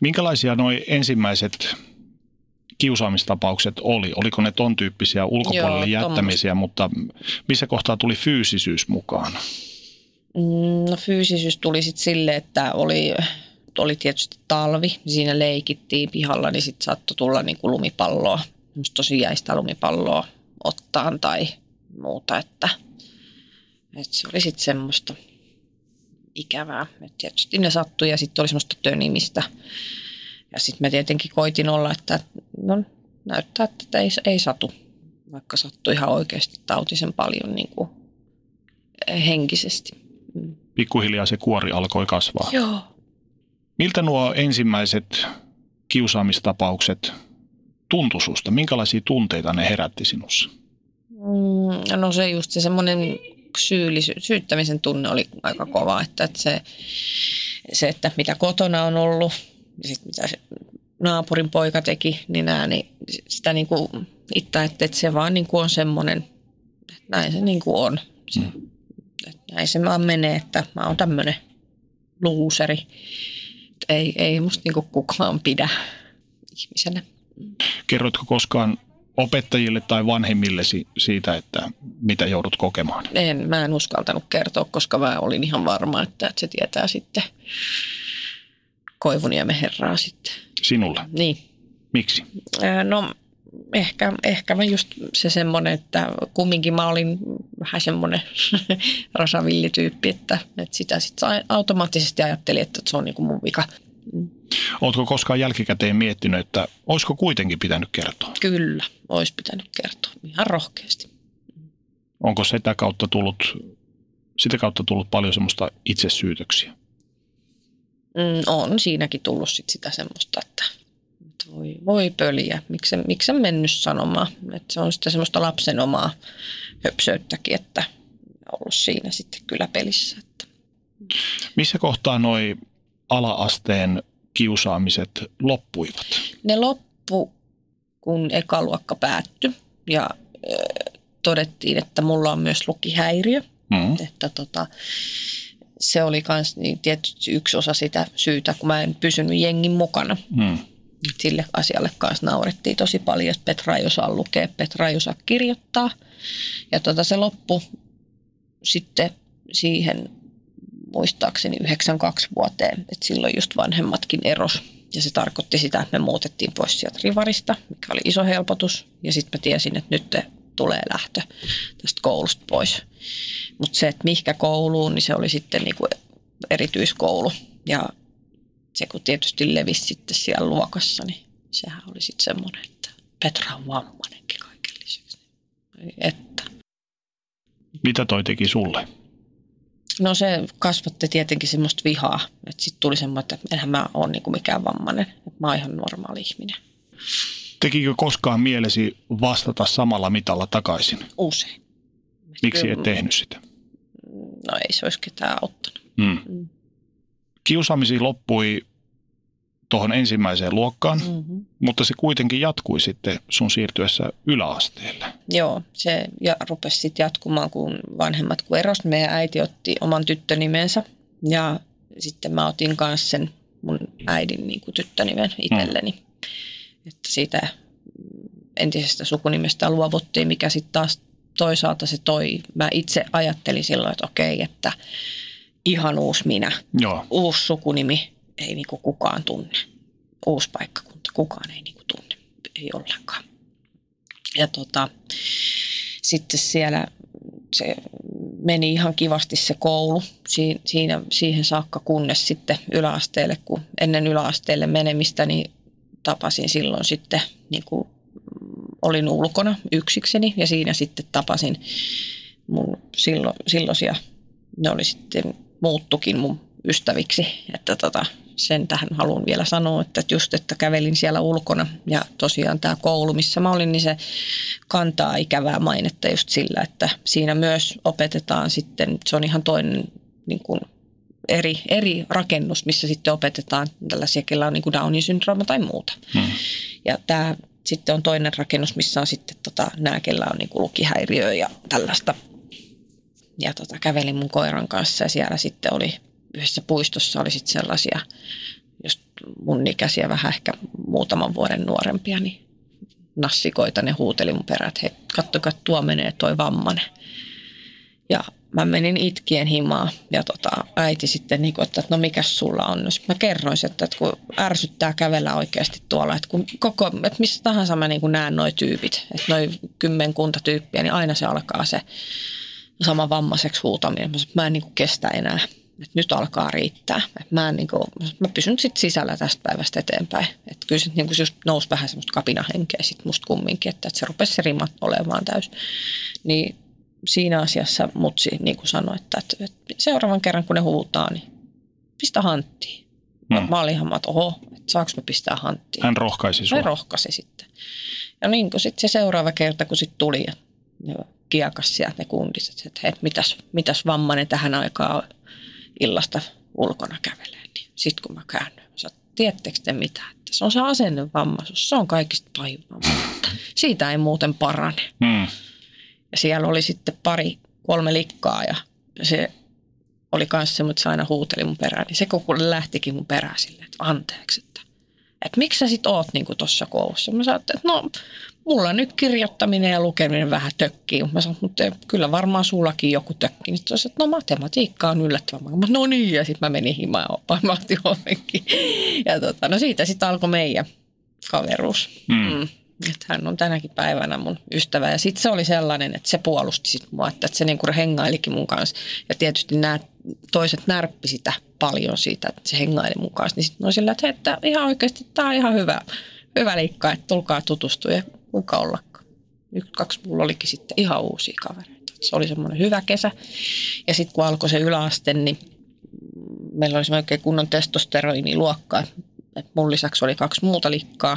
Minkälaisia nuo ensimmäiset kiusaamistapaukset oli? Oliko ne ton tyyppisiä ulkopuolelle Joo, jättämisiä, tommoista. mutta missä kohtaa tuli fyysisyys mukaan? Mm, no fyysisyys tuli sitten sille, että oli oli tietysti talvi, siinä leikittiin pihalla, niin sitten saattoi tulla niin kuin lumipalloa, tosi jäistä lumipalloa ottaan tai muuta, että, että se oli sitten semmoista ikävää. Et tietysti ne sattui ja sitten oli semmoista tönimistä. Ja sitten mä tietenkin koitin olla, että no, näyttää, että ei, ei satu, vaikka sattui ihan oikeasti tautisen paljon niin kuin henkisesti. Pikkuhiljaa se kuori alkoi kasvaa. Joo, Miltä nuo ensimmäiset kiusaamistapaukset tuntui susta? Minkälaisia tunteita ne herätti sinussa? Mm, no se just se semmoinen syyllisy- syyttämisen tunne oli aika kova, että, että se, se, että mitä kotona on ollut ja sitten mitä se naapurin poika teki, niin, nää, niin sitä niin kuin itse, että, että se vaan niin kuin on semmoinen, että näin se niin kuin on. Se, mm. näin se vaan menee, että mä oon tämmöinen luuseri ei, ei musta niinku kukaan pidä ihmisenä. Kerrotko koskaan opettajille tai vanhemmillesi siitä, että mitä joudut kokemaan? En, mä en uskaltanut kertoa, koska mä olin ihan varma, että, että se tietää sitten Koivuniemen herraa sitten. Sinulle? Niin. Miksi? No ehkä, ehkä mä just se semmoinen, että kumminkin mä olin vähän semmoinen rasavillityyppi, että, että sitä sitten automaattisesti ajattelin, että se on niin kuin mun vika. Oletko koskaan jälkikäteen miettinyt, että olisiko kuitenkin pitänyt kertoa? Kyllä, olisi pitänyt kertoa ihan rohkeasti. Onko sitä kautta tullut, sitä kautta tullut paljon semmoista itsesyytöksiä? Mm, on siinäkin tullut sit sitä semmoista, että, että voi, voi pöliä, miksi, miksi mennyt sanomaan. Että se on sitten semmoista lapsen omaa höpsöyttäkin, että ollut siinä sitten kyllä pelissä. Että. Missä kohtaa noi ala-asteen kiusaamiset loppuivat? Ne loppu, kun eka luokka päättyi ja äh, todettiin, että mulla on myös lukihäiriö. Mm. Että tota, se oli myös niin tietysti yksi osa sitä syytä, kun mä en pysynyt jengin mukana. Mm. Sille asialle kanssa naurettiin tosi paljon, että Petra ei osaa lukea, Petra ei osaa kirjoittaa. Ja tota, se loppu sitten siihen muistaakseni 92 vuoteen, että silloin just vanhemmatkin eros. Ja se tarkoitti sitä, että me muutettiin pois sieltä rivarista, mikä oli iso helpotus. Ja sitten mä tiesin, että nyt tulee lähtö tästä koulusta pois. Mutta se, että mihinkä kouluun, niin se oli sitten niinku erityiskoulu. Ja se kun tietysti levisi sitten siellä luokassa, niin sehän oli sitten semmoinen, että Petra on vammainenkin kaiken lisäksi. Että. Mitä toi teki sulle? No se kasvatti tietenkin semmoista vihaa. Että sitten tuli semmoinen, että enhän mä ole niinku mikään vammainen. Että mä oon ihan normaali ihminen. Tekikö koskaan mielesi vastata samalla mitalla takaisin? Usein. Miksi et tehnyt sitä? No ei se olisi ketään auttanut. Mm. Mm. Kiusaamisi loppui tuohon ensimmäiseen luokkaan, mm-hmm. mutta se kuitenkin jatkui sitten sun siirtyessä yläasteelle. Joo, se ja rupesi sitten jatkumaan, kun vanhemmat kun eros. Meidän äiti otti oman tyttönimensä ja sitten mä otin kanssa sen mun äidin niin kuin tyttönimen itselleni. Mm. Että siitä entisestä sukunimestä luovuttiin, mikä sitten taas toisaalta se toi. Mä itse ajattelin silloin, että okei, että ihan uusi minä. Joo. Uusi sukunimi, ei niinku kukaan tunne. Uusi paikkakunta, kukaan ei niinku tunne. Ei ollenkaan. Ja tota, sitten siellä se meni ihan kivasti se koulu siinä, siihen saakka, kunnes sitten yläasteelle, kun ennen yläasteelle menemistä, niin tapasin silloin sitten, niin kuin olin ulkona yksikseni ja siinä sitten tapasin mun sillo, silloisia, ne oli sitten muuttukin mun ystäviksi, että tota, sen tähän haluan vielä sanoa, että just, että kävelin siellä ulkona ja tosiaan tämä koulu, missä mä olin, niin se kantaa ikävää mainetta just sillä, että siinä myös opetetaan sitten, se on ihan toinen niin kuin eri, eri rakennus, missä sitten opetetaan tällaisia, kellä on niin kuin Downin syndrooma tai muuta. Hmm. Ja tämä sitten on toinen rakennus, missä on sitten tota, nämä, kellä on niin kuin lukihäiriö ja tällaista. Ja tota, kävelin mun koiran kanssa ja siellä sitten oli yhdessä puistossa oli sitten sellaisia, just mun ikäisiä vähän ehkä muutaman vuoden nuorempia, niin nassikoita ne huuteli mun perään, että kattokaa, tuo menee toi vammanen. Ja mä menin itkien himaa ja tota, äiti sitten niin kuin, että no mikä sulla on. No, mä kerroin että, että kun ärsyttää kävellä oikeasti tuolla, että, kun koko, että missä tahansa mä niin kuin näen noi tyypit, että noin kymmenkunta tyyppiä, niin aina se alkaa se sama vammaiseksi huutaminen. Mä, mä en niin kuin kestä enää, että nyt alkaa riittää. Että mä, en, niin kuin, mä pysyn sitten sisällä tästä päivästä eteenpäin. Että kyllä se niin kuin just nousi vähän semmoista kapinahenkeä sitten musta kumminkin, että, että se rupesi se rimat olemaan täys. Niin siinä asiassa mutsi niin kuin sanoi, että, että, seuraavan kerran kun ne huutaa, niin pistä hanttiin. Hmm. Mä olin ihan, että oho, että saanko me pistää hanttiin. Hän rohkaisi sinua. Hän rohkaisi sitten. Ja niin kuin sitten se seuraava kerta, kun sitten tuli ja ne kiekas sieltä ne kundit, että, että hei, mitäs, mitäs vammainen tähän aikaan illasta ulkona kävelee. Niin sitten kun mä käännyin, mä sanoin, tiedättekö te mitä, että se on se asennevammaisuus, se on kaikista pahin Siitä ei muuten parane. Hmm. Siellä oli sitten pari, kolme likkaa ja se oli kanssa semmoinen, että se aina huuteli mun perään. Niin se koko lähtikin mun perään silleen, että anteeksi, että, että miksi sä sit oot niin tuossa koulussa? Mä sanoin, että no mulla nyt kirjoittaminen ja lukeminen vähän tökkii. Mä sanoin, mutta kyllä varmaan sullakin joku tökkii. Niin sanoin, että no matematiikka on yllättävän. Mä no niin, ja sitten mä menin himaan ja oppaan Ja tota, no siitä sitten alkoi meidän kaveruus. Mm. Mm. Että hän on tänäkin päivänä mun ystävä. Ja sitten se oli sellainen, että se puolusti sit mua, että, se niinku hengailikin mun kanssa. Ja tietysti nämä toiset närppi sitä paljon siitä, että se hengaili mukaan. Niin sitten sillä, että, että ihan oikeasti tämä on ihan hyvä, hyvä liikka, että tulkaa tutustua ja kuinka ollakaan. Yksi, kaksi mulla olikin sitten ihan uusia kavereita. Se oli semmoinen hyvä kesä. Ja sitten kun alkoi se yläaste, niin meillä oli oikein kunnon testosteroniluokka. Et mun lisäksi oli kaksi muuta likkaa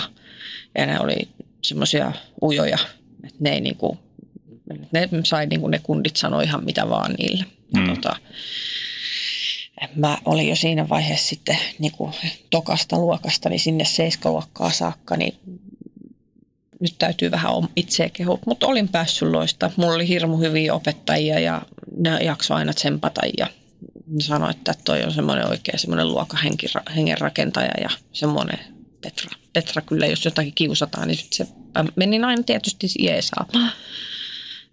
ja ne oli semmoisia ujoja, että ne ei niinku, ne sai niinku ne kundit sanoa ihan mitä vaan niille. Mm. Tota, mä olin jo siinä vaiheessa sitten niinku tokasta luokasta, niin sinne seiskaluokkaa saakka, niin nyt täytyy vähän itseä kehua, mutta olin päässyt loista. Mulla oli hirmu hyviä opettajia ja ne jaksoi aina tsempata ja sanoi, että toi on semmoinen oikein semmoinen luokahengen rakentaja ja semmoinen Petra. Petra kyllä, jos jotakin kiusataan, niin se meni aina tietysti jeesaamaan.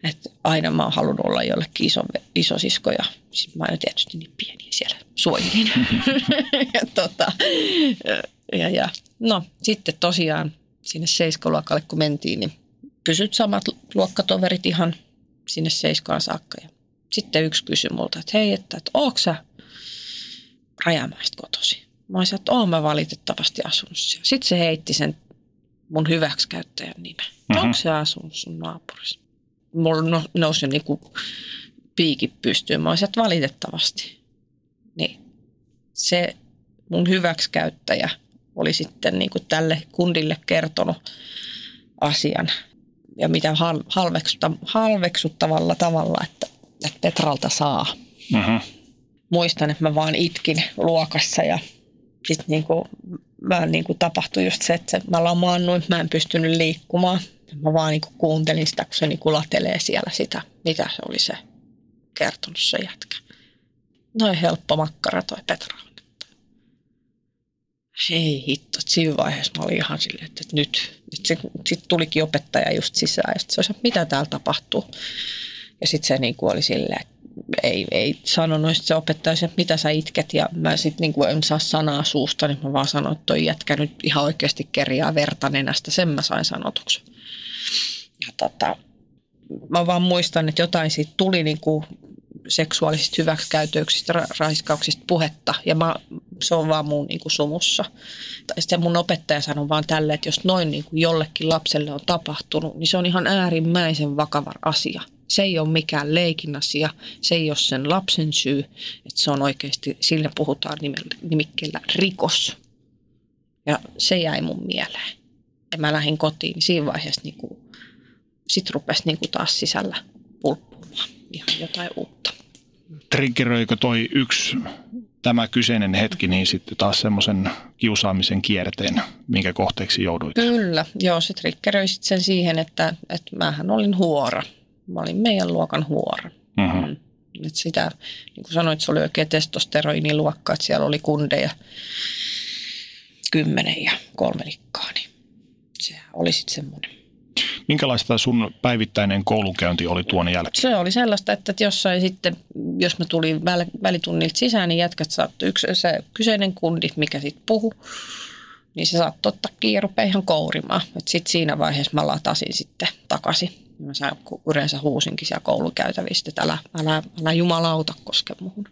Että aina mä oon halunnut olla jollekin iso, iso sisko ja sit mä oon tietysti niin pieni siellä suojelin. ja, tota, ja, ja, no sitten tosiaan sinne seiskaluokalle kun mentiin, niin pysyt samat luokkatoverit ihan sinne seiskaan saakka. Ja sitten yksi kysyi multa, että hei, että, että ootko sä Rajamäistä kotosi? Mä olisin, että oon mä valitettavasti asunut siellä. Sitten se heitti sen mun hyväksikäyttäjän nimen. Mm-hmm. Onko se asunut sun naapurissa? Mulla no, nousi niinku piikit pystyyn. Mä olisin, että valitettavasti. Niin se mun hyväksikäyttäjä oli sitten niinku tälle kundille kertonut asian. Ja mitä halveksuttavalla tavalla, että että Petralta saa. Mm-hmm. Muistan, että mä vaan itkin luokassa ja sitten niinku, mä niinku tapahtui just se, että mä lamaannuin, mä en pystynyt liikkumaan. Mä vaan niinku kuuntelin sitä, kun se niinku latelee siellä sitä, mitä se oli se kertonut se jätkä. Noin helppo makkara toi Petra. Hei hitto, siinä vaiheessa mä olin ihan silleen, että nyt. Sitten tulikin opettaja just sisään ja sitten se olisi, mitä täällä tapahtuu. Ja sitten se niinku oli silleen, että ei, ei sanonut se opettaja, että mitä sä itket. Ja mä sitten niinku en saa sanaa suusta, niin mä vaan sanoin, että toi jätkä nyt ihan oikeasti kerjaa verta nenästä. Sen mä sain sanotuksi. Ja tota, mä vaan muistan, että jotain siitä tuli niinku seksuaalisista hyväksikäytöksistä, raiskauksista puhetta. Ja mä, se on vaan mun niinku sumussa. Sitten mun opettaja sanoi vaan tälle, että jos noin niinku jollekin lapselle on tapahtunut, niin se on ihan äärimmäisen vakava asia – se ei ole mikään leikin asia, se ei ole sen lapsen syy, että se on oikeasti, sillä puhutaan nimikkeellä rikos. Ja se jäi mun mieleen. Ja mä lähdin kotiin, niin siinä vaiheessa niin kuin, sit rupesi niin kuin taas sisällä pulppumaan ihan jotain uutta. Triggeröikö toi yksi tämä kyseinen hetki, niin sitten taas semmoisen kiusaamisen kierteen, minkä kohteeksi jouduit? Kyllä, joo, se triggeröi sen siihen, että, että mähän olin huora Mä olin meidän luokan huora. Mm-hmm. Mm. Et sitä, niin kuin sanoit, se oli oikein testosteroiniluokka, että siellä oli kundeja kymmenen ja kolme likkaa, niin se oli sitten semmoinen. Minkälaista sun päivittäinen koulunkäynti oli tuon jälkeen? Se oli sellaista, että jossain sitten, jos mä tulin väl- välitunnilta sisään, niin jätkät saattoi yksi se kyseinen kundi, mikä sitten puhu, niin se saattoi ottaa ja ihan kourimaan. Sitten siinä vaiheessa mä latasin sitten takaisin mä sain, yleensä huusinkin siellä koulukäytävistä, että älä, älä, älä jumalauta koske muuhun.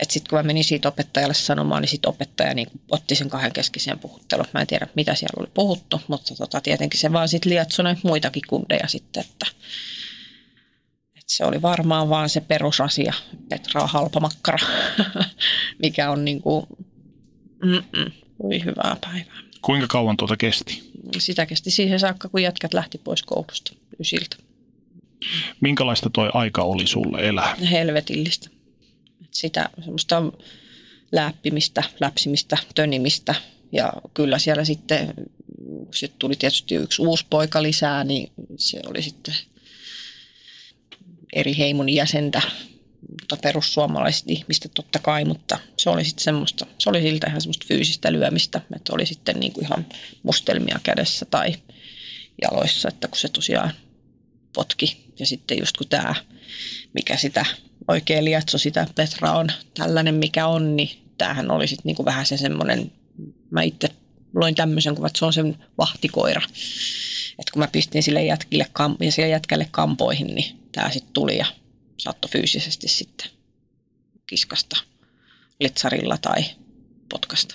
Että sitten kun mä menin siitä opettajalle sanomaan, niin sitten opettaja niin otti sen kahden keskisen puhuttelun. Mä en tiedä, mitä siellä oli puhuttu, mutta tota, tietenkin se vaan sitten lietsoi muitakin kundeja sitten, että, että se oli varmaan vaan se perusasia, Petra on halpa makkara, mikä on niin kuin, mm-mm, hyvää päivää. Kuinka kauan tuota kesti? Sitä kesti siihen saakka, kun jätkät lähti pois koulusta ysiltä. Minkälaista toi aika oli sulle elää? Helvetillistä. Sitä semmoista läppimistä, läpsimistä, tönimistä ja kyllä siellä sitten, kun sitten tuli tietysti yksi uusi poika lisää, niin se oli sitten eri heimon jäsentä, perussuomalaiset ihmistä totta kai, mutta se oli sitten semmoista, se oli siltä ihan semmoista fyysistä lyömistä, että oli sitten niin kuin ihan mustelmia kädessä tai jaloissa, että kun se tosiaan potki. Ja sitten just kun tämä, mikä sitä oikein lietso sitä Petra on tällainen mikä on, niin tämähän oli sitten niinku vähän se semmoinen, mä itse loin tämmöisen kuvan, että se on sen vahtikoira. Että kun mä pistin sille jätkille kam- ja sille jätkälle kampoihin, niin tämä sitten tuli ja saattoi fyysisesti sitten kiskasta litsarilla tai potkasta.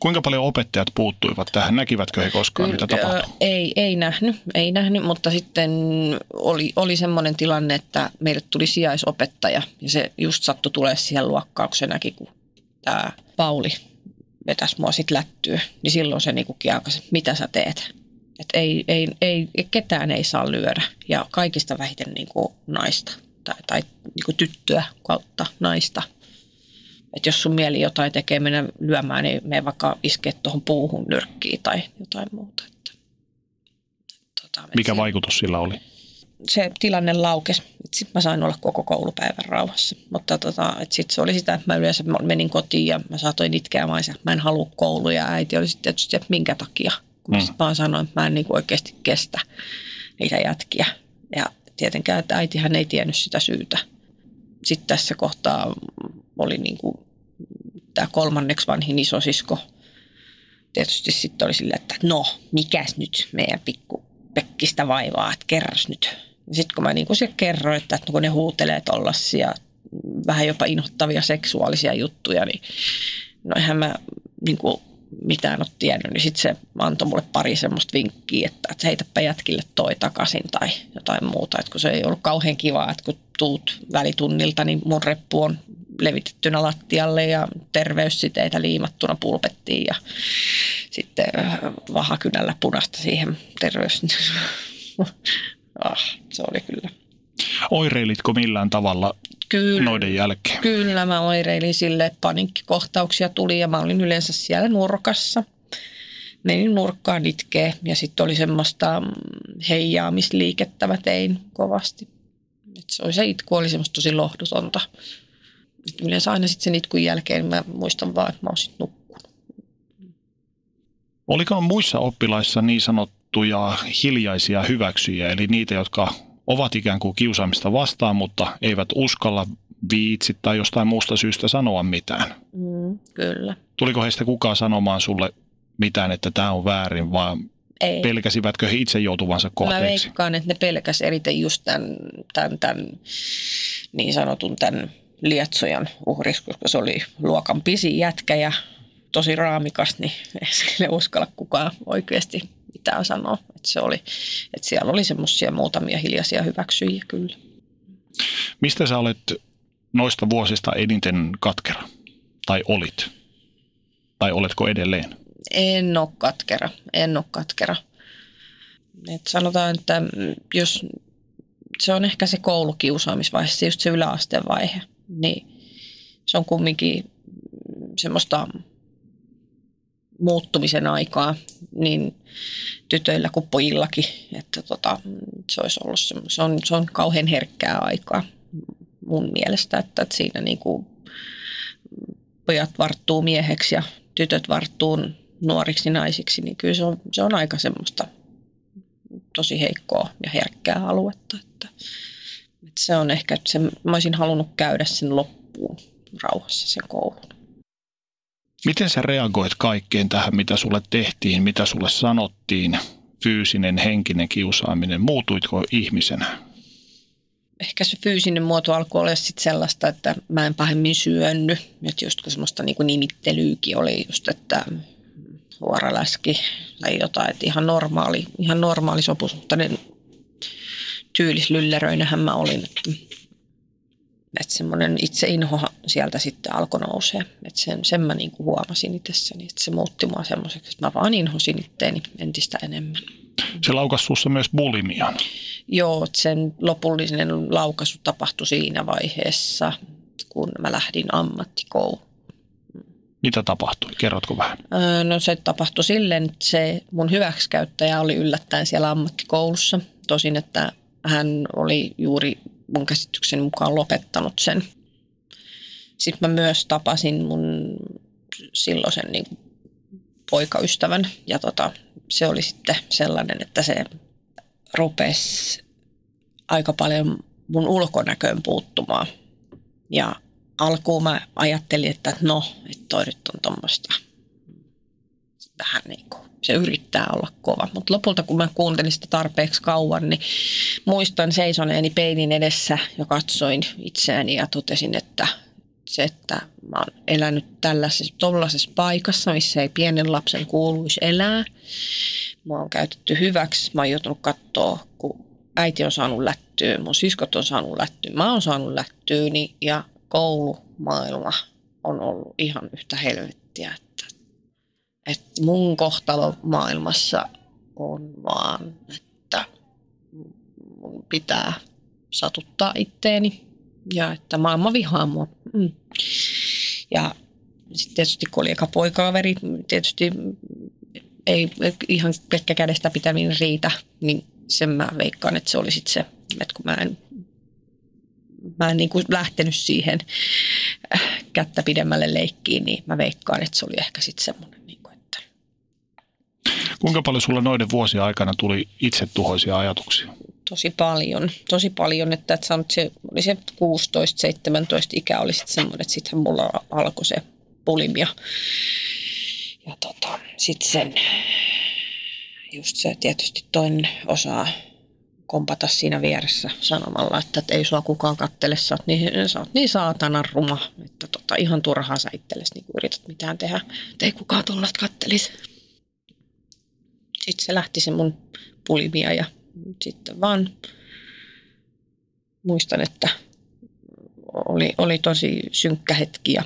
Kuinka paljon opettajat puuttuivat tähän? Näkivätkö he koskaan, mitä tapahtui? Ei, ei nähnyt, ei nähnyt, mutta sitten oli, oli semmoinen tilanne, että meille tuli sijaisopettaja ja se just sattui tulee siihen luokkaan, kun se näki, kun tämä Pauli vetäisi mua sitten lättyä, niin silloin se niinku kiakasi, mitä sä teet. Et ei, ei, ei, ketään ei saa lyödä ja kaikista vähiten niinku naista tai, tai niinku tyttöä kautta naista. Et jos sun mieli jotain tekee mennä lyömään, niin me vaikka iskee tuohon puuhun nyrkkiin tai jotain muuta. Että, tota, Mikä se, vaikutus sillä oli? Se tilanne laukesi. Sitten mä sain olla koko koulupäivän rauhassa. Mutta tota, sitten se oli sitä, että mä yleensä menin kotiin ja mä saatoin itkeä vaan mä en halua kouluja. Ja äiti oli sitten tietysti, että minkä takia. Kun mä mm. vaan sanoin, että mä en niin oikeasti kestä niitä jätkiä. Ja tietenkään, että äitihän ei tiennyt sitä syytä. Sitten tässä kohtaa oli niin kuin tämä kolmanneksi vanhin isosisko. Tietysti sitten oli silleen, että no, mikäs nyt meidän pikku Pekkistä vaivaa, että kerras nyt. Sitten kun mä niin kuin kerroin, että, että kun ne huutelee tollasia vähän jopa inhottavia seksuaalisia juttuja, niin no eihän mä niin kuin mitään ole tiennyt, niin sitten se antoi mulle pari semmoista vinkkiä, että, että heitäpä jätkille toi takaisin tai jotain muuta. Että kun se ei ollut kauhean kivaa, että kun tuut välitunnilta, niin mun reppu on levitettynä lattialle ja terveyssiteitä liimattuna pulpettiin ja sitten äh, vahakynällä punasta siihen terveys... ah, se oli kyllä. Oireilitko millään tavalla kyllä, noiden jälkeen? Kyllä, mä oireilin sille, paniikkikohtauksia tuli ja mä olin yleensä siellä nurkassa. Menin nurkkaan itkee ja sitten oli semmoista mm, heijaamisliikettä mä tein kovasti. Et se, oli, se itku oli semmoista tosi lohdutonta. Yleensä aina sitten sen itkun jälkeen mä muistan vaan, että mä oon sitten nukkunut. Oliko muissa oppilaissa niin sanottuja hiljaisia hyväksyjiä, eli niitä, jotka ovat ikään kuin kiusaamista vastaan, mutta eivät uskalla viitsi tai jostain muusta syystä sanoa mitään? Mm, kyllä. Tuliko heistä kukaan sanomaan sulle mitään, että tämä on väärin, vai ei. pelkäsivätkö he itse joutuvansa kohteeksi? Mä veikkaan, että ne pelkäs eriten just tämän, tämän, tämän niin sanotun tämän Lietsojan uhriksi, koska se oli luokan pisin jätkä ja tosi raamikas, niin ei sille uskalla kukaan oikeasti mitään sanoa. Että se oli, että siellä oli semmoisia muutamia hiljaisia hyväksyjiä kyllä. Mistä sä olet noista vuosista eniten katkera? Tai olit? Tai oletko edelleen? En ole katkera, en ole katkera. Et sanotaan, että jos se on ehkä se koulukiusaamisvaihe, se just se yläasteen vaihe – niin se on kumminkin semmoista muuttumisen aikaa niin tytöillä kuin pojillakin, että tota, se olisi ollut se, se, on, se on kauhean herkkää aikaa mun mielestä, että, että siinä niin kuin pojat varttuu mieheksi ja tytöt varttuu nuoriksi naisiksi, niin kyllä se on, se on aika semmoista tosi heikkoa ja herkkää aluetta. Että, et se on ehkä, se, mä olisin halunnut käydä sen loppuun rauhassa sen koulun. Miten sä reagoit kaikkeen tähän, mitä sulle tehtiin, mitä sulle sanottiin, fyysinen, henkinen kiusaaminen? Muutuitko ihmisenä? Ehkä se fyysinen muoto alkoi olla sitten sellaista, että mä en pahemmin syönny. Että just kun semmoista niin kuin nimittelyykin oli just, että huoraläski tai jotain, että ihan normaali, ihan normaali sopusuhtainen tyylislylleröinähän mä olin. Että, että semmoinen itse inho sieltä sitten alkoi nousea. Että sen, sen mä niin kuin huomasin itsessäni, että se muutti mua semmoiseksi, että mä vaan inhosin itteeni entistä enemmän. Se laukasi sussa myös bulimian. Joo, sen lopullinen laukaisu tapahtui siinä vaiheessa, kun mä lähdin ammattikouluun. Mitä tapahtui? Kerrotko vähän? No se tapahtui silleen, että se mun hyväksikäyttäjä oli yllättäen siellä ammattikoulussa. Tosin, että hän oli juuri mun käsityksen mukaan lopettanut sen. Sitten mä myös tapasin mun silloisen niin poikaystävän ja tota, se oli sitten sellainen, että se rupesi aika paljon mun ulkonäköön puuttumaan. Ja alkuun mä ajattelin, että no, että toi nyt on tuommoista vähän niin kuin se yrittää olla kova. Mutta lopulta kun mä kuuntelin sitä tarpeeksi kauan, niin muistan seisoneeni peilin edessä ja katsoin itseäni ja totesin, että se, että mä oon elänyt tällaisessa tollaisessa paikassa, missä ei pienen lapsen kuuluisi elää. Mä oon käytetty hyväksi. Mä oon joutunut katsoa, kun äiti on saanut lättyä, mun siskot on saanut lättyä, mä oon saanut lättyä, niin, ja koulumaailma on ollut ihan yhtä helvettiä. Että, mun kohtalo maailmassa on vaan, että mun pitää satuttaa itteeni ja että maailma vihaa mua. Mm. Ja sitten tietysti kun oli eka poikaveri, tietysti ei ihan pelkkä kädestä pitäminen riitä, niin sen mä veikkaan, että se oli sitten se, että kun mä en, mä en niin kuin lähtenyt siihen kättä pidemmälle leikkiin, niin mä veikkaan, että se oli ehkä sitten semmoinen. Kuinka paljon sulla noiden vuosien aikana tuli itsetuhoisia ajatuksia? Tosi paljon, tosi paljon, että, että sanot, se oli se 16-17 ikä oli sitten semmoinen, että sittenhän mulla alkoi se pulimia. Ja tota, sitten sen just se tietysti toinen osaa kompata siinä vieressä sanomalla, että, että ei sua kukaan kattele, sä oot niin, sä oot niin saatana ruma, että tota, ihan turhaa sä itsellesi niin yrität mitään tehdä, että ei kukaan tuollaista kattelisi. Sitten se lähti se mun pulimia ja sitten vaan muistan, että oli, oli tosi synkkä hetki ja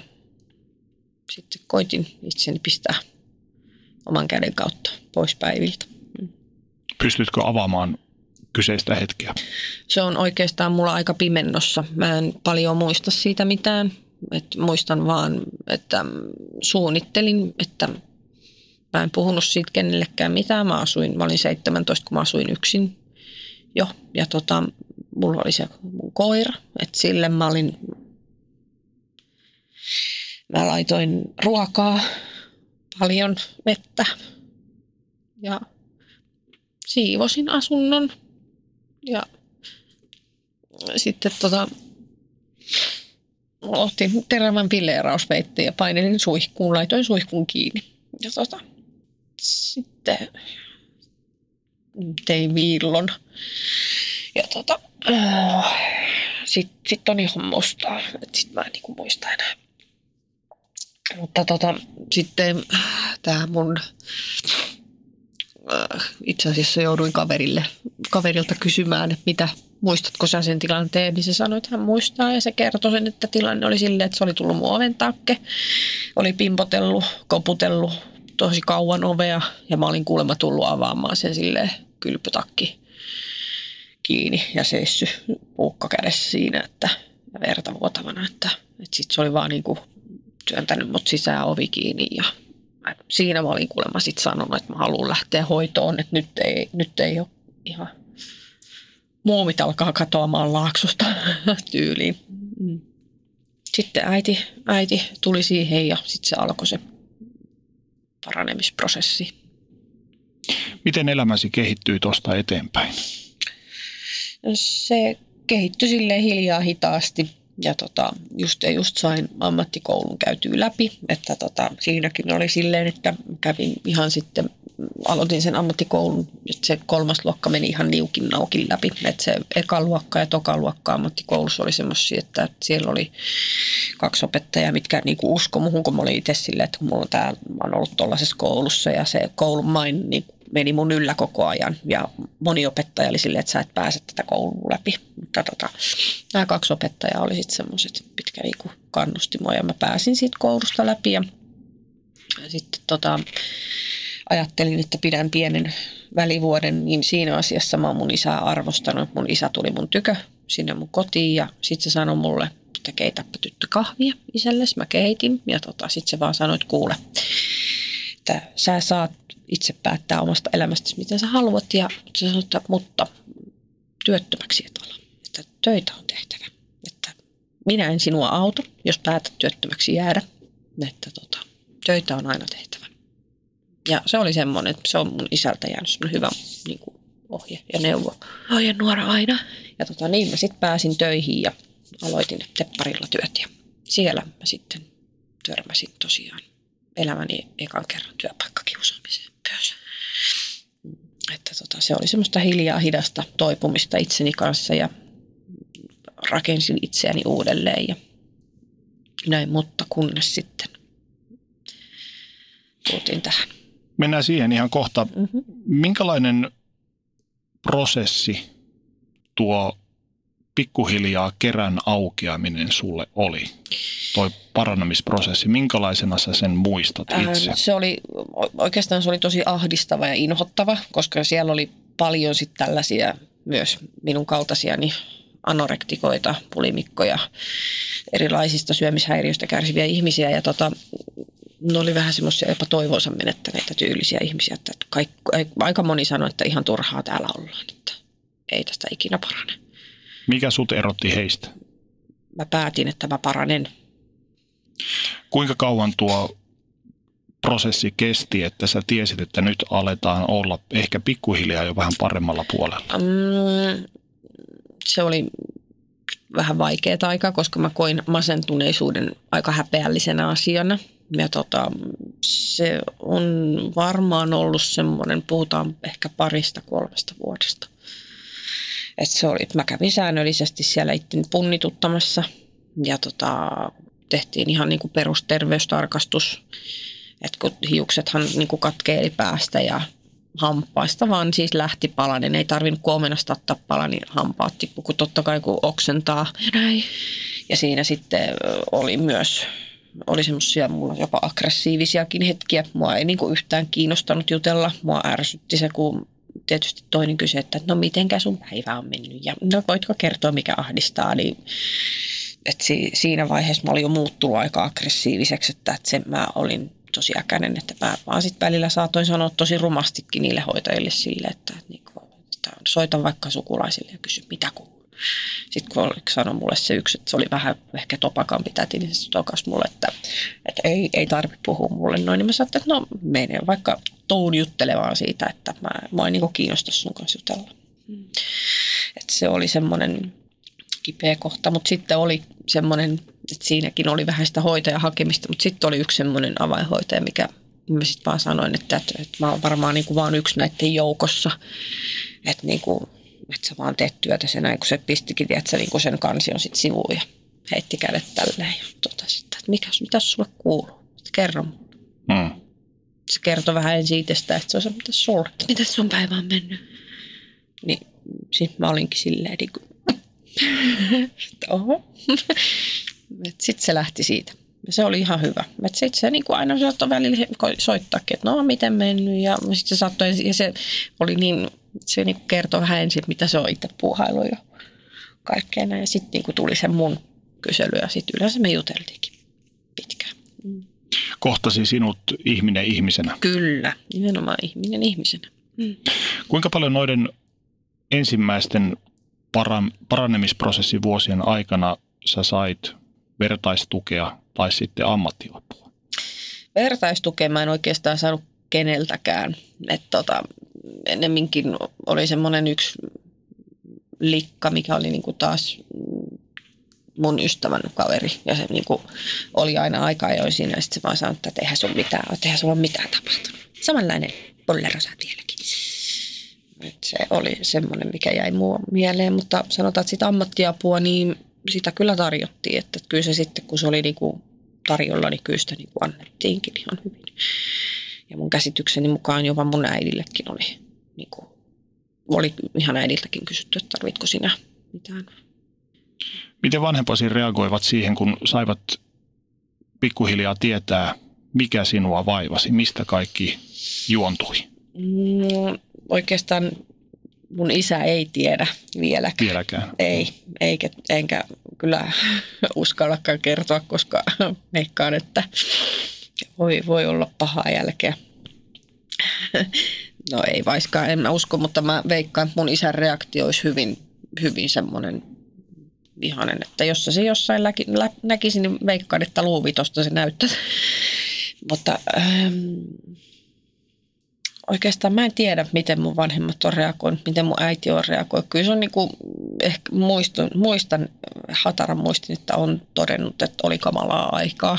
sitten koitin itseni pistää oman käden kautta pois päiviltä. Pystytkö avaamaan kyseistä hetkeä? Se on oikeastaan mulla aika pimennossa. Mä en paljon muista siitä mitään. Et muistan vaan, että suunnittelin, että mä en puhunut siitä kenellekään mitään. Mä, asuin, mä olin 17, kun mä asuin yksin jo. Ja tota, mulla oli se mun koira, että sille mä olin, mä laitoin ruokaa, paljon vettä ja siivosin asunnon ja sitten tota, otin terävän pilleerausveitteen ja painelin suihkuun, laitoin suihkuun kiinni. Ja tota, sitten tein viillon. Ja tota, sitten sit on ihan mustaa. Sitten mä en niinku muista enää. Mutta tota, sitten tämä mun äh, itse asiassa jouduin kaverille, kaverilta kysymään, että mitä, muistatko sä sen tilanteen, niin se sanoi, että hän muistaa ja se kertoi sen, että tilanne oli silleen, että se oli tullut mun oven takke, oli pimpotellut, koputellut tosi kauan ovea ja mä olin kuulemma tullut avaamaan sen silleen kylpytakki kiinni ja seissy puukka kädessä siinä, että ja verta vuotavana, että, että sitten se oli vaan niin kuin työntänyt mut sisään ovi kiinni ja siinä mä olin kuulemma sitten sanonut, että mä haluan lähteä hoitoon, että nyt ei, nyt ei ole ihan muomit alkaa katoamaan laaksosta tyyliin. Mm. Sitten äiti, äiti tuli siihen ja sitten se alkoi se paranemisprosessi. Miten elämäsi kehittyi tuosta eteenpäin? Se kehittyi sille hiljaa hitaasti ja tota, just, just sain ammattikoulun käytyä läpi, että tota, siinäkin oli silleen, että kävin ihan sitten, aloitin sen ammattikoulun, että se kolmas luokka meni ihan niukin naukin läpi, että se eka luokka ja toka luokka ammattikoulussa oli semmoisia, että siellä oli kaksi opettajaa, mitkä niinku usko muhun, kun mä olin itse silleen, että mulla on tää, mä oon ollut tuollaisessa koulussa ja se koulun main niin meni mun yllä koko ajan. Ja moni opettaja oli silleen, että sä et pääse tätä koulua läpi. Mutta tota, nämä kaksi opettajaa oli sitten semmoiset, mitkä niinku kannusti mua ja mä pääsin siitä koulusta läpi. Ja sitten tota, ajattelin, että pidän pienen välivuoden, niin siinä asiassa mä oon mun isää arvostanut. Mun isä tuli mun tykö sinne mun kotiin ja sitten se sanoi mulle, että keitäpä tyttö kahvia isällesi. Mä keitin ja tota, sitten se vaan sanoi, että kuule, että sä saat itse päättää omasta elämästäsi, miten sä haluat. Ja se sanoi, että mutta työttömäksi et ala. Että töitä on tehtävä. Että minä en sinua auto, jos päätät työttömäksi jäädä. Että tota, töitä on aina tehtävä. Ja se oli semmoinen, että se on mun isältä jäänyt semmoinen hyvä niin kuin ohje ja neuvo. Ohje nuora aina. Ja tota, niin mä sitten pääsin töihin ja aloitin tepparilla työt. Ja siellä mä sitten törmäsin tosiaan elämäni ekan kerran työpaikkakiusaamiseen myös. Että tota, se oli semmoista hiljaa hidasta toipumista itseni kanssa ja rakensin itseäni uudelleen ja Näin, mutta kunnes sitten tultiin tähän. Mennään siihen ihan kohta. Mm-hmm. Minkälainen prosessi tuo pikkuhiljaa kerän aukeaminen sulle oli? Toi parannamisprosessi, minkälaisena sä sen muistat itse? Äh, se oli, oikeastaan se oli tosi ahdistava ja inhottava, koska siellä oli paljon sit tällaisia myös minun kaltaisiani anorektikoita, pulimikkoja, erilaisista syömishäiriöistä kärsiviä ihmisiä. Ja tota, ne oli vähän semmoisia jopa toivonsa menettäneitä tyylisiä ihmisiä, että kaikki, aika moni sanoi, että ihan turhaa täällä ollaan, että ei tästä ikinä parane. Mikä sut erotti heistä? Mä päätin, että mä paranen. Kuinka kauan tuo prosessi kesti, että sä tiesit, että nyt aletaan olla ehkä pikkuhiljaa jo vähän paremmalla puolella? Mm, se oli vähän vaikeaa aikaa, koska mä koin masentuneisuuden aika häpeällisenä asiana. Ja tota, se on varmaan ollut semmoinen, puhutaan ehkä parista kolmesta vuodesta. Et se oli, mä kävin säännöllisesti siellä itteni punnituttamassa ja tota, tehtiin ihan niin kuin perusterveystarkastus. Et kun hiuksethan niin kuin katkeili päästä ja hampaista, vaan siis lähti palanen. Ei tarvinnut kuomenasta ottaa pala, niin hampaat tippu, kun totta kai kun oksentaa ja näin. Ja siinä sitten oli myös oli semmoisia mulla jopa aggressiivisiakin hetkiä. Mua ei niinku yhtään kiinnostanut jutella. Mua ärsytti se, kun tietysti toinen kysyi, että no mitenkä sun päivä on mennyt ja no voitko kertoa mikä ahdistaa. Niin, että si, siinä vaiheessa mä olin jo muuttunut aika aggressiiviseksi, että, että sen mä olin tosi äkäinen, että mä vaan sitten välillä saatoin sanoa tosi rumastikin niille hoitajille sille, että, että, niin että soitan vaikka sukulaisille ja kysy mitä kuuluu. Sitten kun sanoi mulle se yksi, että se oli vähän ehkä topakampi täti, niin se tokas mulle, että, että ei, ei tarvitse puhua mulle noin. Niin mä sanoin, että no mene vaikka tuun juttelemaan siitä, että mä, mä en niin kiinnosta sun kanssa jutella. Mm. Että se oli semmoinen kipeä kohta, mutta sitten oli semmoinen, että siinäkin oli vähän sitä hoitajan hakemista, mutta sitten oli yksi semmoinen avainhoitaja, mikä mä sitten vaan sanoin, että, että, että mä oon varmaan niin kuin vaan yksi näiden joukossa, että, niin kuin, että sä vaan teet työtä sen näin, kun se pistikin tiedätkö, niin kuin sen kansion sitten sivuun ja heitti kädet tälleen ja totesi, että mikäs, mitäs sulle kuuluu, että kerro hmm. Se kertoi vähän ensin itsestä, että se on se, mitä sulle, että mitä sun päivä on mennyt. Niin sitten mä olinkin silleen, niin kuin, oho. Sitten se lähti siitä. Se oli ihan hyvä. Sitten se niin kuin aina saattoi välillä soittaakin, että no miten mennyt. Ja sitten se saattoi, ja se oli niin, se niin kertoi vähän ensin, mitä se on itse puuhailu ja kaikkea näin. Ja sitten niin tuli se mun kysely ja sitten yleensä me juteltiinkin pitkään. Mm. Kohtasi sinut ihminen ihmisenä. Kyllä, nimenomaan ihminen ihmisenä. Mm. Kuinka paljon noiden ensimmäisten parannemisprosessin vuosien aikana sä sait vertaistukea tai sitten ammattiapua? Vertaistukea mä en oikeastaan saanut keneltäkään. Et tota, ennemminkin oli semmoinen yksi likka, mikä oli niinku taas mun ystävän kaveri. Ja se niinku oli aina aika ajoin siinä. Ja sitten se vaan sanoi, että eihän sun mitään, eihän sulla mitään tapahtunut. Samanlainen pollero sä vieläkin. Et se oli semmoinen, mikä jäi mua mieleen, mutta sanotaan, että sitä ammattiapua, niin sitä kyllä tarjottiin. Että kyllä se sitten, kun se oli niinku tarjolla, niin kyllä sitä niinku annettiinkin ihan hyvin. Ja mun käsitykseni mukaan jopa mun äidillekin oli, niinku, oli ihan äidiltäkin kysytty, että tarvitko sinä mitään. Miten vanhempasi reagoivat siihen, kun saivat pikkuhiljaa tietää, mikä sinua vaivasi, mistä kaikki juontui? Mm, oikeastaan mun isä ei tiedä vieläkään. Vieläkään. Ei, eikä, enkä kyllä uskallakaan kertoa, koska veikkaan, että voi, voi olla pahaa jälkeä. No ei vaiskaan, en mä usko, mutta mä veikkaan, että mun isän reaktio olisi hyvin, hyvin semmoinen vihanen, että jos se jossain läki, lä, näkisi, niin veikkaan, että luuvitosta se näyttää. mutta ähm, oikeastaan mä en tiedä, miten mun vanhemmat on reagoinut, miten mun äiti on reagoinut. Kyllä se on niin kuin, ehkä muistan, muistan, hataran muistin, että on todennut, että oli kamalaa aikaa.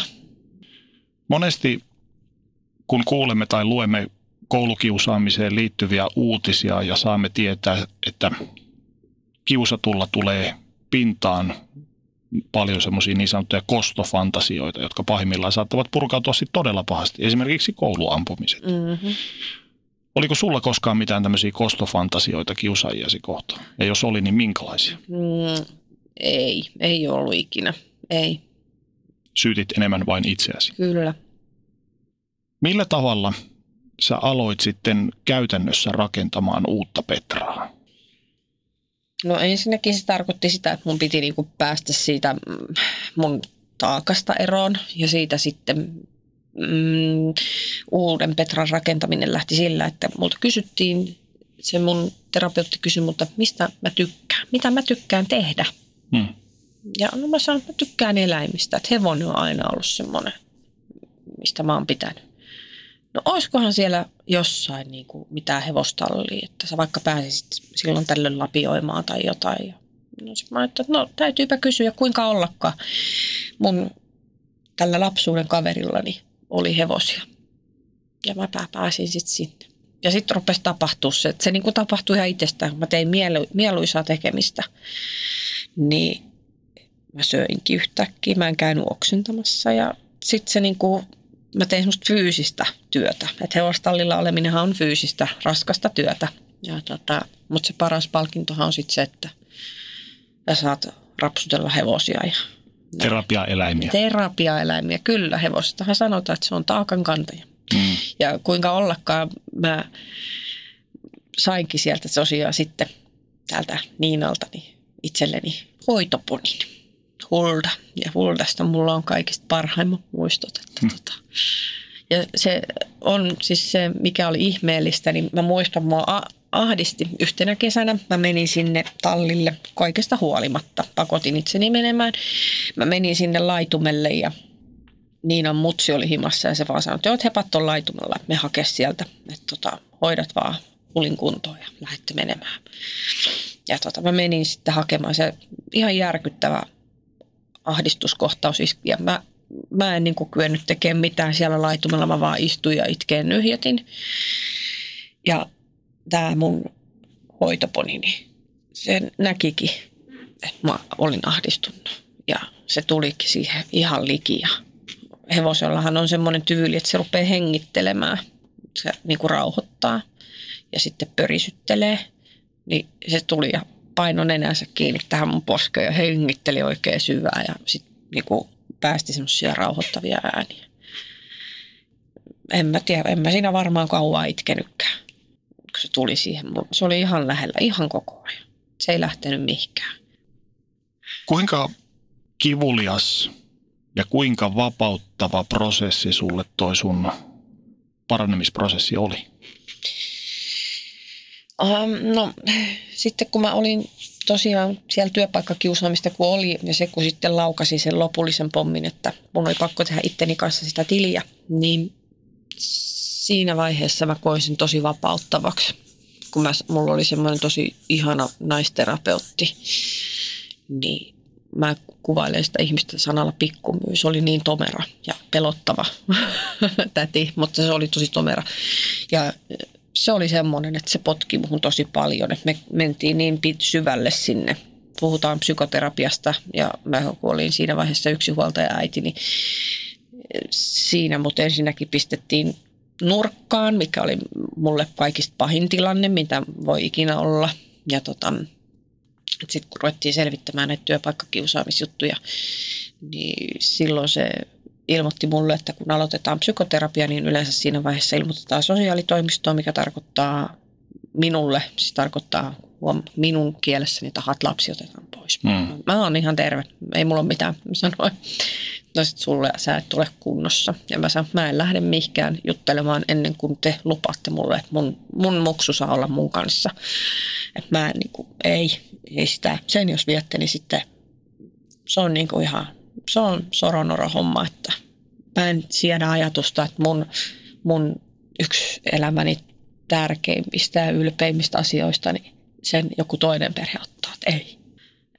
Monesti kun kuulemme tai luemme koulukiusaamiseen liittyviä uutisia ja saamme tietää, että kiusatulla tulee pintaan paljon semmoisia niin sanottuja kostofantasioita, jotka pahimmillaan saattavat purkautua sitten todella pahasti. Esimerkiksi kouluampumiset. Mm-hmm. Oliko sulla koskaan mitään tämmöisiä kostofantasioita kiusaajiasi kohtaan? Ja jos oli, niin minkälaisia? Mm, ei, ei ollut ikinä. Ei, Syytit enemmän vain itseäsi. kyllä. Millä tavalla sä aloit sitten käytännössä rakentamaan uutta Petraa? No ensinnäkin se tarkoitti sitä, että mun piti niinku päästä siitä mm, mun taakasta eroon ja siitä sitten mm, uuden Petran rakentaminen lähti sillä, että multa kysyttiin, se mun terapeutti kysyi multa, mistä mä tykkään, mitä mä tykkään tehdä. Hmm. Ja no mä sanoin, että mä tykkään eläimistä, että hevonen on aina ollut semmoinen, mistä mä oon pitänyt. No oiskohan siellä jossain niin kuin mitään hevostallia, että sä vaikka pääsisit silloin tällöin lapioimaan tai jotain. Ja no sit mä ajattelin, että no täytyypä kysyä, kuinka ollakaan. Mun tällä lapsuuden kaverillani oli hevosia. Ja mä pää- pääsin sitten sinne. Ja sitten rupesi tapahtua se, että se niin tapahtui ihan itsestään, kun mä tein mielu- mieluisaa tekemistä. Niin mä söinkin yhtäkkiä, mä en käynyt oksentamassa ja sitten se niin kuin, mä tein semmoista fyysistä työtä. Että hevostallilla oleminenhan on fyysistä, raskasta työtä. Ja tota, mutta se paras palkintohan on sitten se, että sä saat rapsutella hevosia ja Terapiaeläimiä. terapiaeläimiä. Kyllä, hevosestahan sanotaan, että se on taakan kantaja. Mm. Ja kuinka ollakaan mä sainkin sieltä tosiaan sitten täältä Niinalta niin itselleni hoitoponin. Hulda. Ja Huldasta mulla on kaikista parhaimmat muistot. Että tota. Ja se on siis se, mikä oli ihmeellistä, niin mä muistan, mua ahdisti yhtenä kesänä. Mä menin sinne tallille kaikesta huolimatta. Pakotin itseni menemään. Mä menin sinne laitumelle ja Niinan mutsi oli himassa ja se vaan sanoi, että joo, hepat on laitumella, me hake sieltä, että tota, hoidat vaan hulin kuntoon ja lähdette menemään. Ja tota, mä menin sitten hakemaan se ihan järkyttävä ahdistuskohtaus iski ja mä, mä en niin kyennyt tekemään mitään siellä laitumella, mä vaan istuin ja itkeen nyhjätin. Ja tämä mun hoitoponi, niin se näkikin, että mä olin ahdistunut. Ja se tulikin siihen ihan liki ja hevosellahan on semmoinen tyyli, että se rupeaa hengittelemään. Se niin kuin rauhoittaa ja sitten pörisyttelee. Niin se tuli ja paino nenänsä kiinni tähän mun poskeen ja hengitteli oikein syvää ja sitten niin päästi semmoisia rauhoittavia ääniä. En mä tiedä, en mä siinä varmaan kauan itkenytkään, se tuli siihen. Se oli ihan lähellä, ihan koko ajan. Se ei lähtenyt mihinkään. Kuinka kivulias ja kuinka vapauttava prosessi sulle toi sun paranemisprosessi oli? Um, no sitten kun mä olin tosiaan siellä työpaikkakiusaamista kun oli ja se kun sitten laukasi sen lopullisen pommin, että mun oli pakko tehdä itteni kanssa sitä tiliä, niin siinä vaiheessa mä koin sen tosi vapauttavaksi. Kun mä, mulla oli semmoinen tosi ihana naisterapeutti, niin mä kuvailen sitä ihmistä sanalla pikkumyys. Se oli niin tomera ja pelottava täti, mutta se oli tosi tomera. Ja se oli semmoinen, että se potki muhun tosi paljon, että me mentiin niin syvälle sinne. Puhutaan psykoterapiasta ja mä olin siinä vaiheessa yksi huoltaja äiti, niin siinä mut ensinnäkin pistettiin nurkkaan, mikä oli mulle kaikista pahin tilanne, mitä voi ikinä olla. Ja tota, sitten kun ruvettiin selvittämään näitä työpaikkakiusaamisjuttuja, niin silloin se ilmoitti mulle, että kun aloitetaan psykoterapia, niin yleensä siinä vaiheessa ilmoitetaan sosiaalitoimistoon, mikä tarkoittaa minulle, siis tarkoittaa huom, minun kielessäni, että tahat lapsi otetaan pois. Mm. Mä oon ihan terve, ei mulla ole mitään. Sanoin, no sit sulle sä et tule kunnossa. Ja mä sanoin, mä en lähde mihinkään juttelemaan ennen kuin te lupaatte mulle, että mun, mun muksu saa olla mun kanssa. Että mä en, niin kuin, ei, ei sitä, sen jos viette, niin sitten se on niin kuin ihan, se on soronoro homma, että mä en siedä ajatusta, että mun, mun yksi elämäni tärkeimmistä ja ylpeimmistä asioista, niin sen joku toinen perhe ottaa, että ei,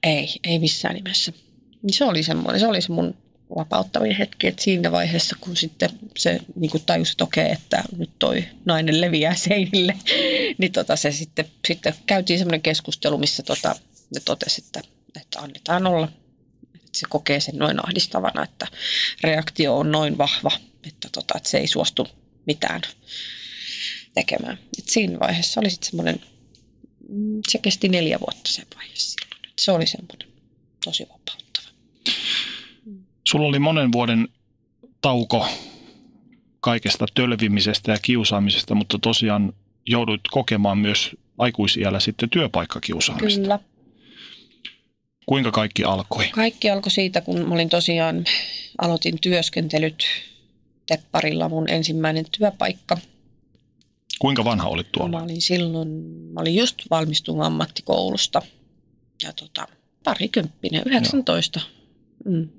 ei, ei missään nimessä. Niin se oli semmoinen, se oli se mun vapauttavin hetki, että siinä vaiheessa, kun sitten se niin kuin tajusi, että okei, että nyt toi nainen leviää seinille, niin tota se sitten, sitten käytiin semmoinen keskustelu, missä tota, ne totesi, että, että annetaan olla. Että se kokee sen noin ahdistavana, että reaktio on noin vahva, että, tota, että se ei suostu mitään tekemään. Et siinä vaiheessa oli sitten semmoinen, mm, se kesti neljä vuotta se vaihe silloin. Se oli semmoinen tosi vapauttava. Sulla oli monen vuoden tauko kaikesta tölvimisestä ja kiusaamisesta, mutta tosiaan joudut kokemaan myös aikuisiällä sitten työpaikkakiusaamista. Kyllä. Kuinka kaikki alkoi? Kaikki alkoi siitä, kun mä olin tosiaan, aloitin työskentelyt Tepparilla mun ensimmäinen työpaikka. Kuinka vanha olit tuolla? Mä olin silloin, mä olin just valmistunut ammattikoulusta ja tota, parikymppinen, 19, mm,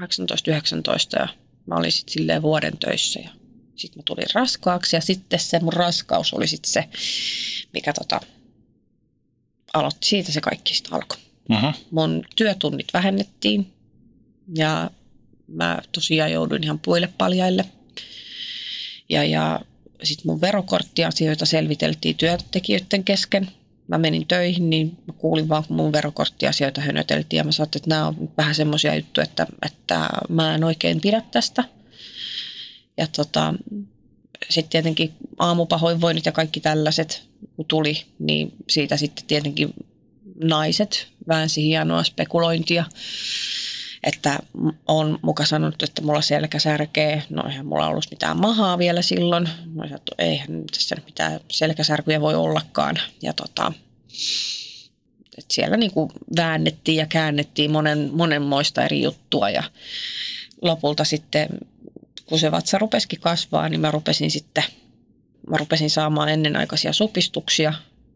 18, 19 ja mä olin sitten silleen vuoden töissä ja sitten mä tulin raskaaksi ja sitten se mun raskaus oli sitten se, mikä tota, aloitti siitä se kaikki sitten alkoi. Uh-huh. Mun työtunnit vähennettiin ja mä tosiaan jouduin ihan puille paljaille. Ja, ja sitten mun verokorttiasioita selviteltiin työntekijöiden kesken. Mä menin töihin, niin mä kuulin vaan, kun mun verokorttiasioita hönöteltiin. Ja mä sanoin, että nämä on vähän semmoisia juttuja, että, että mä en oikein pidä tästä. Ja tota, sitten tietenkin aamupahoinvoinnit ja kaikki tällaiset, kun tuli, niin siitä sitten tietenkin naiset väänsi hienoa spekulointia että on muka sanonut, että mulla selkä särkee. No eihän mulla ollut mitään mahaa vielä silloin. Mä sanoin, eihän tässä mitään selkäsärkyjä voi ollakaan. Ja tota, että siellä niin kuin väännettiin ja käännettiin monen, monenmoista eri juttua ja lopulta sitten kun se vatsa rupesikin kasvaa, niin mä rupesin sitten mä rupesin saamaan ennenaikaisia supistuksia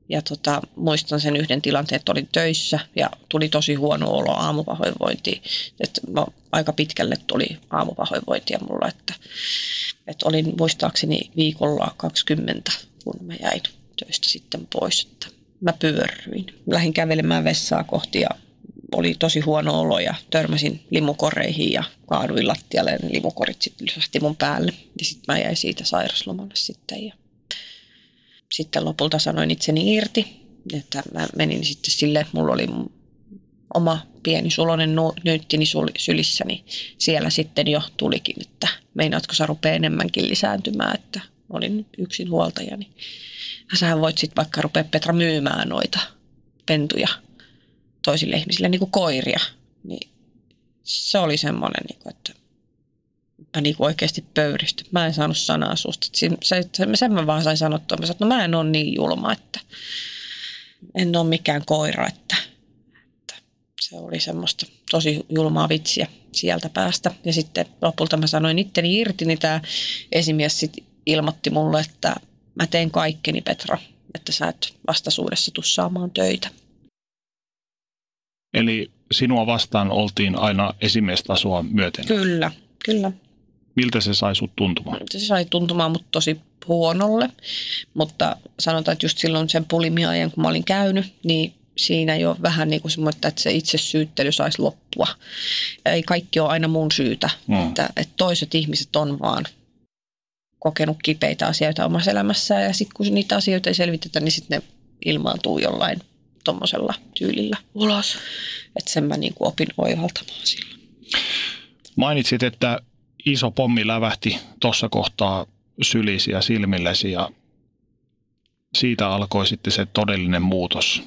ja tota, muistan sen yhden tilanteen, että olin töissä ja tuli tosi huono olo aamupahoinvointiin. Että mä, aika pitkälle tuli aamupahoinvointia mulla, että, että olin muistaakseni viikolla 20, kun mä jäin töistä sitten pois. Että mä pyörryin. Lähdin kävelemään vessaa kohti ja oli tosi huono olo ja törmäsin limukoreihin ja kaaduin lattialle ja limukorit sitten lysähti mun päälle. Ja sitten mä jäin siitä sairaslomalle sitten ja sitten lopulta sanoin itseni irti, että mä menin sitten sille, mulla oli oma pieni sulonen nyyttini sylissäni. Niin siellä sitten jo tulikin, että meinaatko sä rupea enemmänkin lisääntymään, että olin yksin huoltaja. Niin sähän voit sitten vaikka rupea Petra myymään noita pentuja toisille ihmisille niin kuin koiria. Niin se oli semmoinen, niin että mä niin oikeasti pöyristyn. Mä en saanut sanaa susta. Se, se, sen mä vaan sain sanottua. Mä sanoin, että no mä en ole niin julma, että en ole mikään koira. Että, että se oli semmoista tosi julmaa vitsiä sieltä päästä. Ja sitten lopulta mä sanoin itteni irti, niin tämä esimies sitten ilmoitti mulle, että mä teen kaikkeni Petra, että sä et vastaisuudessa tuu saamaan töitä. Eli sinua vastaan oltiin aina esimiestasoa myöten? Kyllä, kyllä. Miltä se sai sut tuntumaan? Se sai tuntumaan mut tosi huonolle, mutta sanotaan, että just silloin sen pulimiajan, kun mä olin käynyt, niin siinä jo vähän niin kuin semmoista, että se itse syyttely saisi loppua. Ei kaikki ole aina mun syytä, mm. että, että toiset ihmiset on vaan kokenut kipeitä asioita omassa elämässään ja sitten kun niitä asioita ei selvitetä, niin sitten ne ilmaantuu jollain tuommoisella tyylillä ulos. Että sen mä niin kuin opin oivaltamaan silloin. Mainitsit, että iso pommi lävähti tuossa kohtaa sylisi ja silmillesi ja siitä alkoi sitten se todellinen muutos.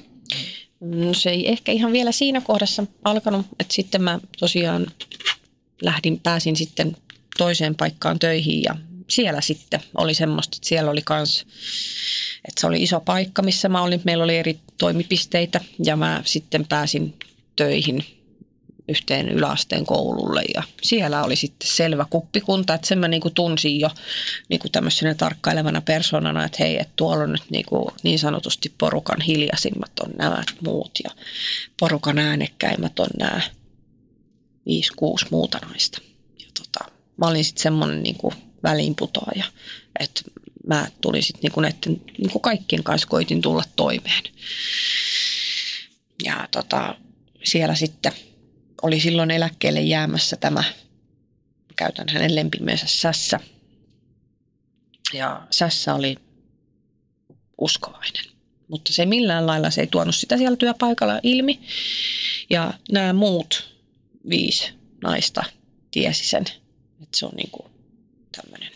No se ei ehkä ihan vielä siinä kohdassa alkanut, että sitten mä tosiaan lähdin, pääsin sitten toiseen paikkaan töihin ja siellä sitten oli semmoista, että siellä oli kans, että se oli iso paikka, missä mä olin. Meillä oli eri toimipisteitä ja mä sitten pääsin töihin yhteen yläasteen koululle ja siellä oli sitten selvä kuppikunta, että sen mä niin kuin tunsin jo niin kuin tämmöisenä tarkkailevana persoonana, että hei, että tuolla on nyt niin, kuin niin sanotusti porukan hiljaisimmat on nämä muut ja porukan äänekkäimmät on nämä viisi, kuusi muuta naista. Ja tota, mä olin sitten semmoinen niin väliinputoaja, että mä tulin sitten niin kuin näiden niin kuin kaikkien kanssa koitin tulla toimeen. Ja tota, siellä sitten – oli silloin eläkkeelle jäämässä tämä, käytän hänen lempimensä Sässä. Ja Sässä oli uskovainen. Mutta se millään lailla se ei tuonut sitä siellä työpaikalla ilmi. Ja nämä muut viisi naista tiesi sen, että se on niin kuin tämmöinen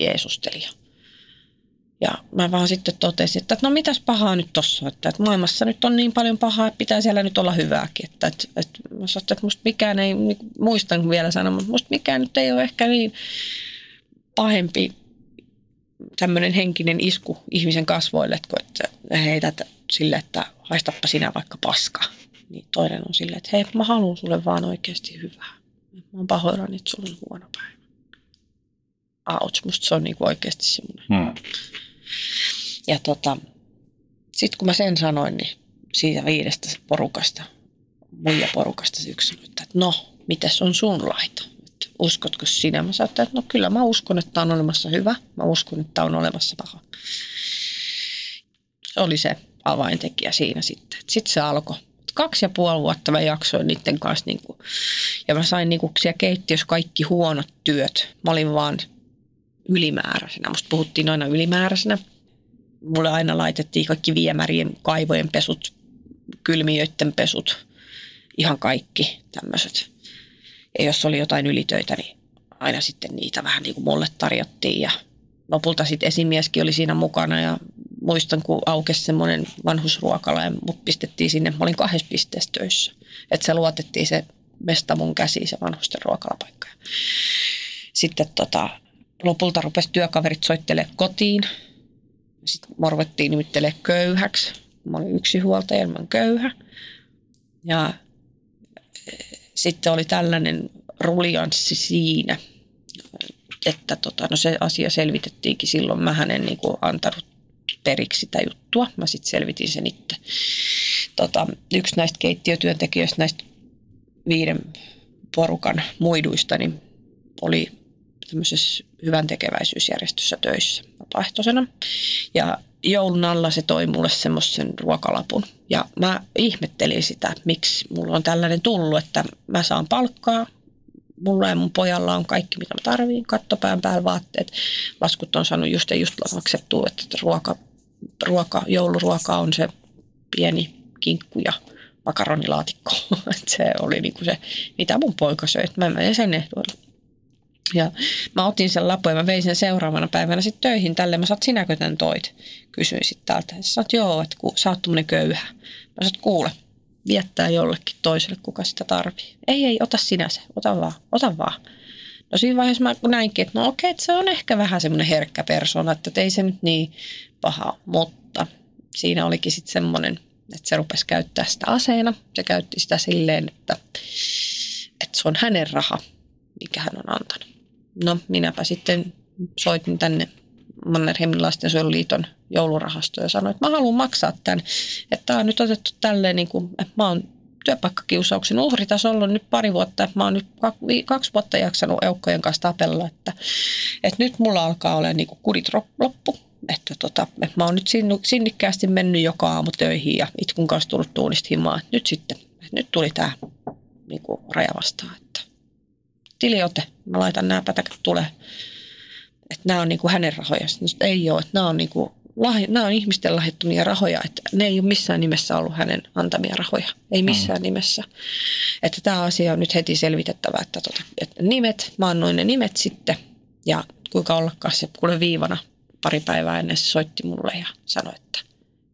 Jeesustelija. Ja mä vaan sitten totesin, että no mitäs pahaa nyt tossa, että, että maailmassa nyt on niin paljon pahaa, että pitää siellä nyt olla hyvääkin. Että, että, että mä sanoin, että musta mikään ei, muistan vielä sanoa, mutta musta mikään nyt ei ole ehkä niin pahempi tämmöinen henkinen isku ihmisen kasvoille, että heität sille, että haistappa sinä vaikka paska. Niin toinen on silleen, että hei, mä haluan sulle vaan oikeasti hyvää. Mä oon pahoillani, että sulla on huono päivä. Auts, musta se on niinku oikeasti semmoinen. Hmm. Ja tota, sitten kun mä sen sanoin, niin siitä viidestä porukasta, muija porukasta yksi sanoi, että no, mitäs on sun laita? Uskotko sinä? Mä sanoin, että no kyllä mä uskon, että on olemassa hyvä. Mä uskon, että on olemassa paha. Se oli se avaintekijä siinä sitten. Sitten se alkoi. Kaksi ja puoli vuotta mä jaksoin niiden kanssa. Niin kuin, ja mä sain niin kuin siellä keittiössä kaikki huonot työt. Mä olin vaan ylimääräisenä. Musta puhuttiin aina ylimääräisenä. Mulle aina laitettiin kaikki viemärien, kaivojen pesut, kylmiöiden pesut, ihan kaikki tämmöiset. Ja jos oli jotain ylitöitä, niin aina sitten niitä vähän niin kuin mulle tarjottiin ja lopulta sitten esimieskin oli siinä mukana ja muistan, kun aukesi semmoinen vanhusruokala ja mut pistettiin sinne. Mä olin kahdessa pisteessä töissä. Että se luotettiin se mesta mun käsiin, se vanhusten ruokalapaikka. Sitten tota, lopulta rupesi työkaverit soittele kotiin. Sitten morvettiin nimittelee köyhäksi. Mä olin yksi huoltaja, mä köyhä. Ja e, sitten oli tällainen rulianssi siinä, että tota, no se asia selvitettiinkin silloin. Mä hänen niin kuin antanut periksi sitä juttua. Mä sitten selvitin sen itse. Tota, yksi näistä keittiötyöntekijöistä, näistä viiden porukan muiduista, niin oli tämmöisessä hyvän tekeväisyysjärjestössä töissä vapaaehtoisena. Ja joulun alla se toi mulle semmoisen ruokalapun. Ja mä ihmettelin sitä, miksi mulla on tällainen tullut, että mä saan palkkaa, mulla ja mun pojalla on kaikki, mitä mä tarviin, kattopään päällä vaatteet. Laskut on saanut just ja just maksettua, että ruoka, ruoka, jouluruoka on se pieni kinkku ja makaronilaatikko. se oli niinku se, mitä mun poika söi. Mä en sen ehdoilla. Ja mä otin sen lapun ja mä vein sen seuraavana päivänä sitten töihin tälle. Mä saat sinäkö tämän toit? Kysyin sitten täältä. Sä sanoit, joo, että ku, sä oot köyhä. Mä sanoin, kuule, viettää jollekin toiselle, kuka sitä tarvii. Ei, ei, ota sinä se, ota vaan, ota vaan. No siinä vaiheessa mä näinkin, että no okei, että se on ehkä vähän semmoinen herkkä persona, että ei se nyt niin paha, mutta siinä olikin sitten semmoinen, että se rupesi käyttää sitä aseena. Se käytti sitä silleen, että, että se on hänen raha, mikä hän on antanut. No minäpä sitten soitin tänne Mannerheimin lastensuojeluliiton joulurahastoon ja sanoin, että mä haluan maksaa tämän. Että tämä on nyt otettu tälleen, niin kuin, että mä oon työpaikkakiusauksen uhri tässä ollut nyt pari vuotta. Mä oon nyt kaksi vuotta jaksanut eukkojen kanssa tapella, että, että nyt mulla alkaa olla niin kuin kudit loppu. Että tota, että mä oon nyt sinnikkäästi mennyt joka aamu töihin ja itkun kanssa tullut tuunista himaa. Nyt sitten, nyt tuli tämä niin raja vastaan, että tiliote, mä laitan nämä pätäkät tulee. Että nämä on niin kuin hänen rahoja. Sitten ei ole, että nämä on, niin kuin, nämä on ihmisten lahjoittamia rahoja, että ne ei ole missään nimessä ollut hänen antamia rahoja. Ei missään mm. nimessä. Että tämä asia on nyt heti selvitettävä, että, tota, että nimet, mä annoin ne nimet sitten ja kuinka ollakaan se kuule viivana pari päivää ennen se soitti mulle ja sanoi, että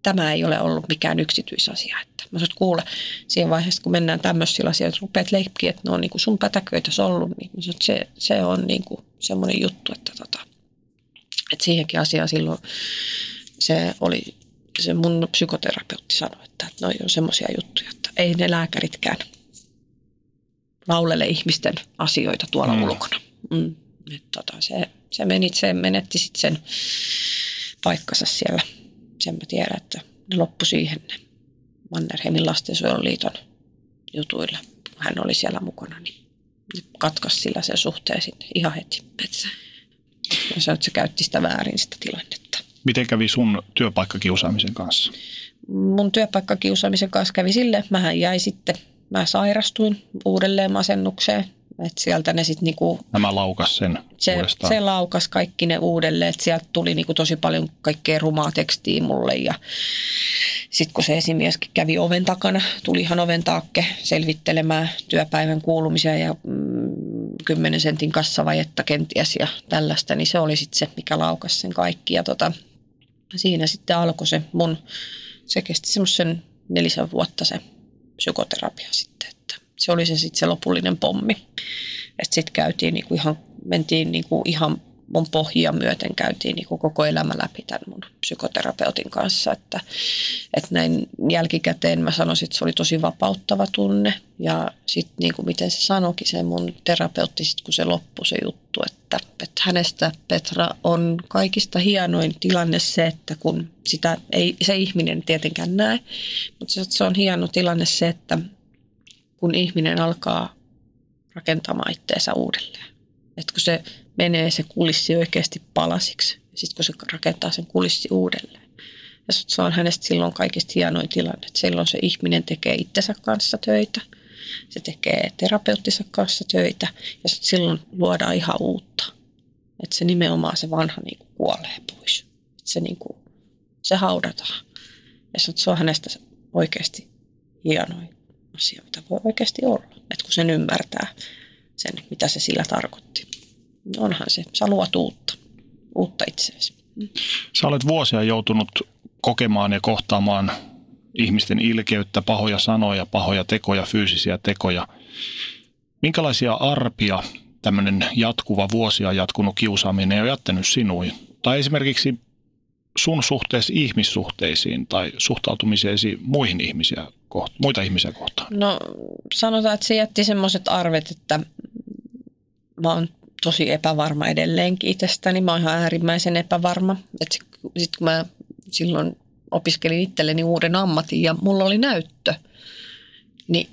tämä ei ole ollut mikään yksityisasia. Että mä sanoin, kuule, siinä vaiheessa kun mennään tämmöisillä asioilla, että rupeat leikkiä, että ne on niin kuin sun pätäköitä ollut, niin mä sanoin, se, se on niin kuin semmoinen juttu, että, tota, että siihenkin asiaan silloin se oli, se mun psykoterapeutti sanoi, että ne on semmoisia juttuja, että ei ne lääkäritkään laulele ihmisten asioita tuolla mm. ulkona. Mm. Et tota, se, se, meni, se menetti sitten sen paikkansa siellä sen mä tiedän, että ne loppu siihen ne Mannerheimin lastensuojeluliiton jutuilla. Kun hän oli siellä mukana, niin katkaisi sillä sen suhteen sinne ihan heti. Että se, että se käytti sitä väärin sitä tilannetta. Miten kävi sun työpaikkakiusaamisen kanssa? Mun työpaikkakiusaamisen kanssa kävi sille, että mähän jäi sitten, mä sairastuin uudelleen masennukseen. Että sieltä ne sitten niinku, Nämä laukas sen se, uudestaan. se laukas kaikki ne uudelleen, että sieltä tuli niinku tosi paljon kaikkea rumaa tekstiä mulle ja sitten kun se esimieskin kävi oven takana, tuli ihan oven taakke selvittelemään työpäivän kuulumisia ja mm, 10 sentin kassavajetta kenties ja tällaista, niin se oli sitten se, mikä laukas sen kaikki. Ja tota, siinä sitten alkoi se mun, se kesti semmoisen nelisen vuotta se psykoterapia sitten, se oli se sitten se lopullinen pommi. Sitten käytiin niinku ihan, mentiin niinku ihan mun pohjia myöten käytiin niinku koko elämä läpi tämän mun psykoterapeutin kanssa, että, että näin jälkikäteen mä sanoisin, että se oli tosi vapauttava tunne ja sitten niinku miten se sanoikin se mun terapeutti sit kun se loppui se juttu, että, että hänestä Petra on kaikista hienoin tilanne se, että kun sitä ei se ihminen tietenkään näe, mutta se on hieno tilanne se, että kun ihminen alkaa rakentamaan itteensä uudelleen. Että kun se menee se kulissi oikeasti palasiksi, sitten kun se rakentaa sen kulissi uudelleen. Ja se on hänestä silloin kaikista hienoin tilanne, että silloin se ihminen tekee itsensä kanssa töitä, se tekee terapeuttinsa kanssa töitä, ja sit silloin luodaan ihan uutta. Että se nimenomaan se vanha niin kuin kuolee pois. Että se, niin kuin, se haudataan. Ja se on hänestä oikeasti hienoin asia, mitä voi oikeasti olla. Että kun sen ymmärtää sen, mitä se sillä tarkoitti. Niin Onhan se, sä luot uutta, uutta itseäsi. Sä olet vuosia joutunut kokemaan ja kohtaamaan ihmisten ilkeyttä, pahoja sanoja, pahoja tekoja, fyysisiä tekoja. Minkälaisia arpia tämmöinen jatkuva vuosia jatkunut kiusaaminen on jättänyt sinuun? Tai esimerkiksi sun suhteessa ihmissuhteisiin tai suhtautumiseesi muihin ihmisiä kohta, muita ihmisiä kohtaan? No sanotaan, että se jätti semmoiset arvet, että mä oon tosi epävarma edelleenkin itsestäni. Mä oon ihan äärimmäisen epävarma. Sitten kun mä silloin opiskelin itselleni uuden ammatin ja mulla oli näyttö, niin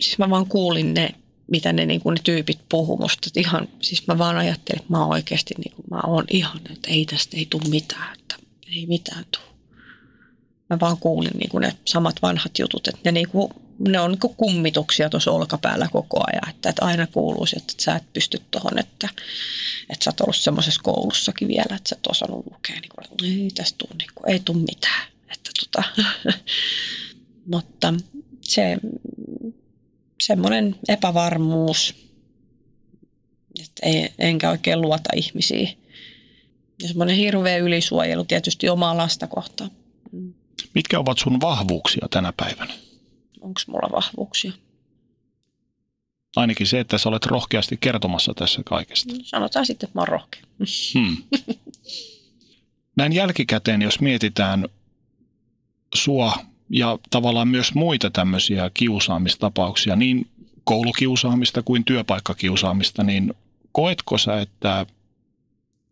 siis mä vaan kuulin ne, mitä ne, niin ne tyypit puhuu musta. Että ihan, siis mä vaan ajattelin, että mä oon oikeasti, niin kuin, mä oon ihan, että ei tästä ei tule mitään, että ei mitään tule. Mä vaan kuulin niin kuin ne samat vanhat jutut, että ne, niin kuin, ne on niin kuin kummituksia tuossa olkapäällä koko ajan, että, että aina kuuluu että, sä et pysty tuohon, että, että sä oot ollut semmoisessa koulussakin vielä, että sä et osannut lukea, niin kuin, ei tästä tule, niin kuin, ei tule mitään. Että tota, mutta se semmoinen epävarmuus, että ei, enkä oikein luota ihmisiin. Ja semmoinen hirveä ylisuojelu tietysti omaa lasta kohtaan. Mitkä ovat sun vahvuuksia tänä päivänä? Onko mulla vahvuuksia? Ainakin se, että sä olet rohkeasti kertomassa tässä kaikesta. Sanotaan sitten, että mä oon rohkea. Hmm. Näin jälkikäteen, jos mietitään sua ja tavallaan myös muita tämmöisiä kiusaamistapauksia, niin koulukiusaamista kuin työpaikkakiusaamista, niin koetko sä, että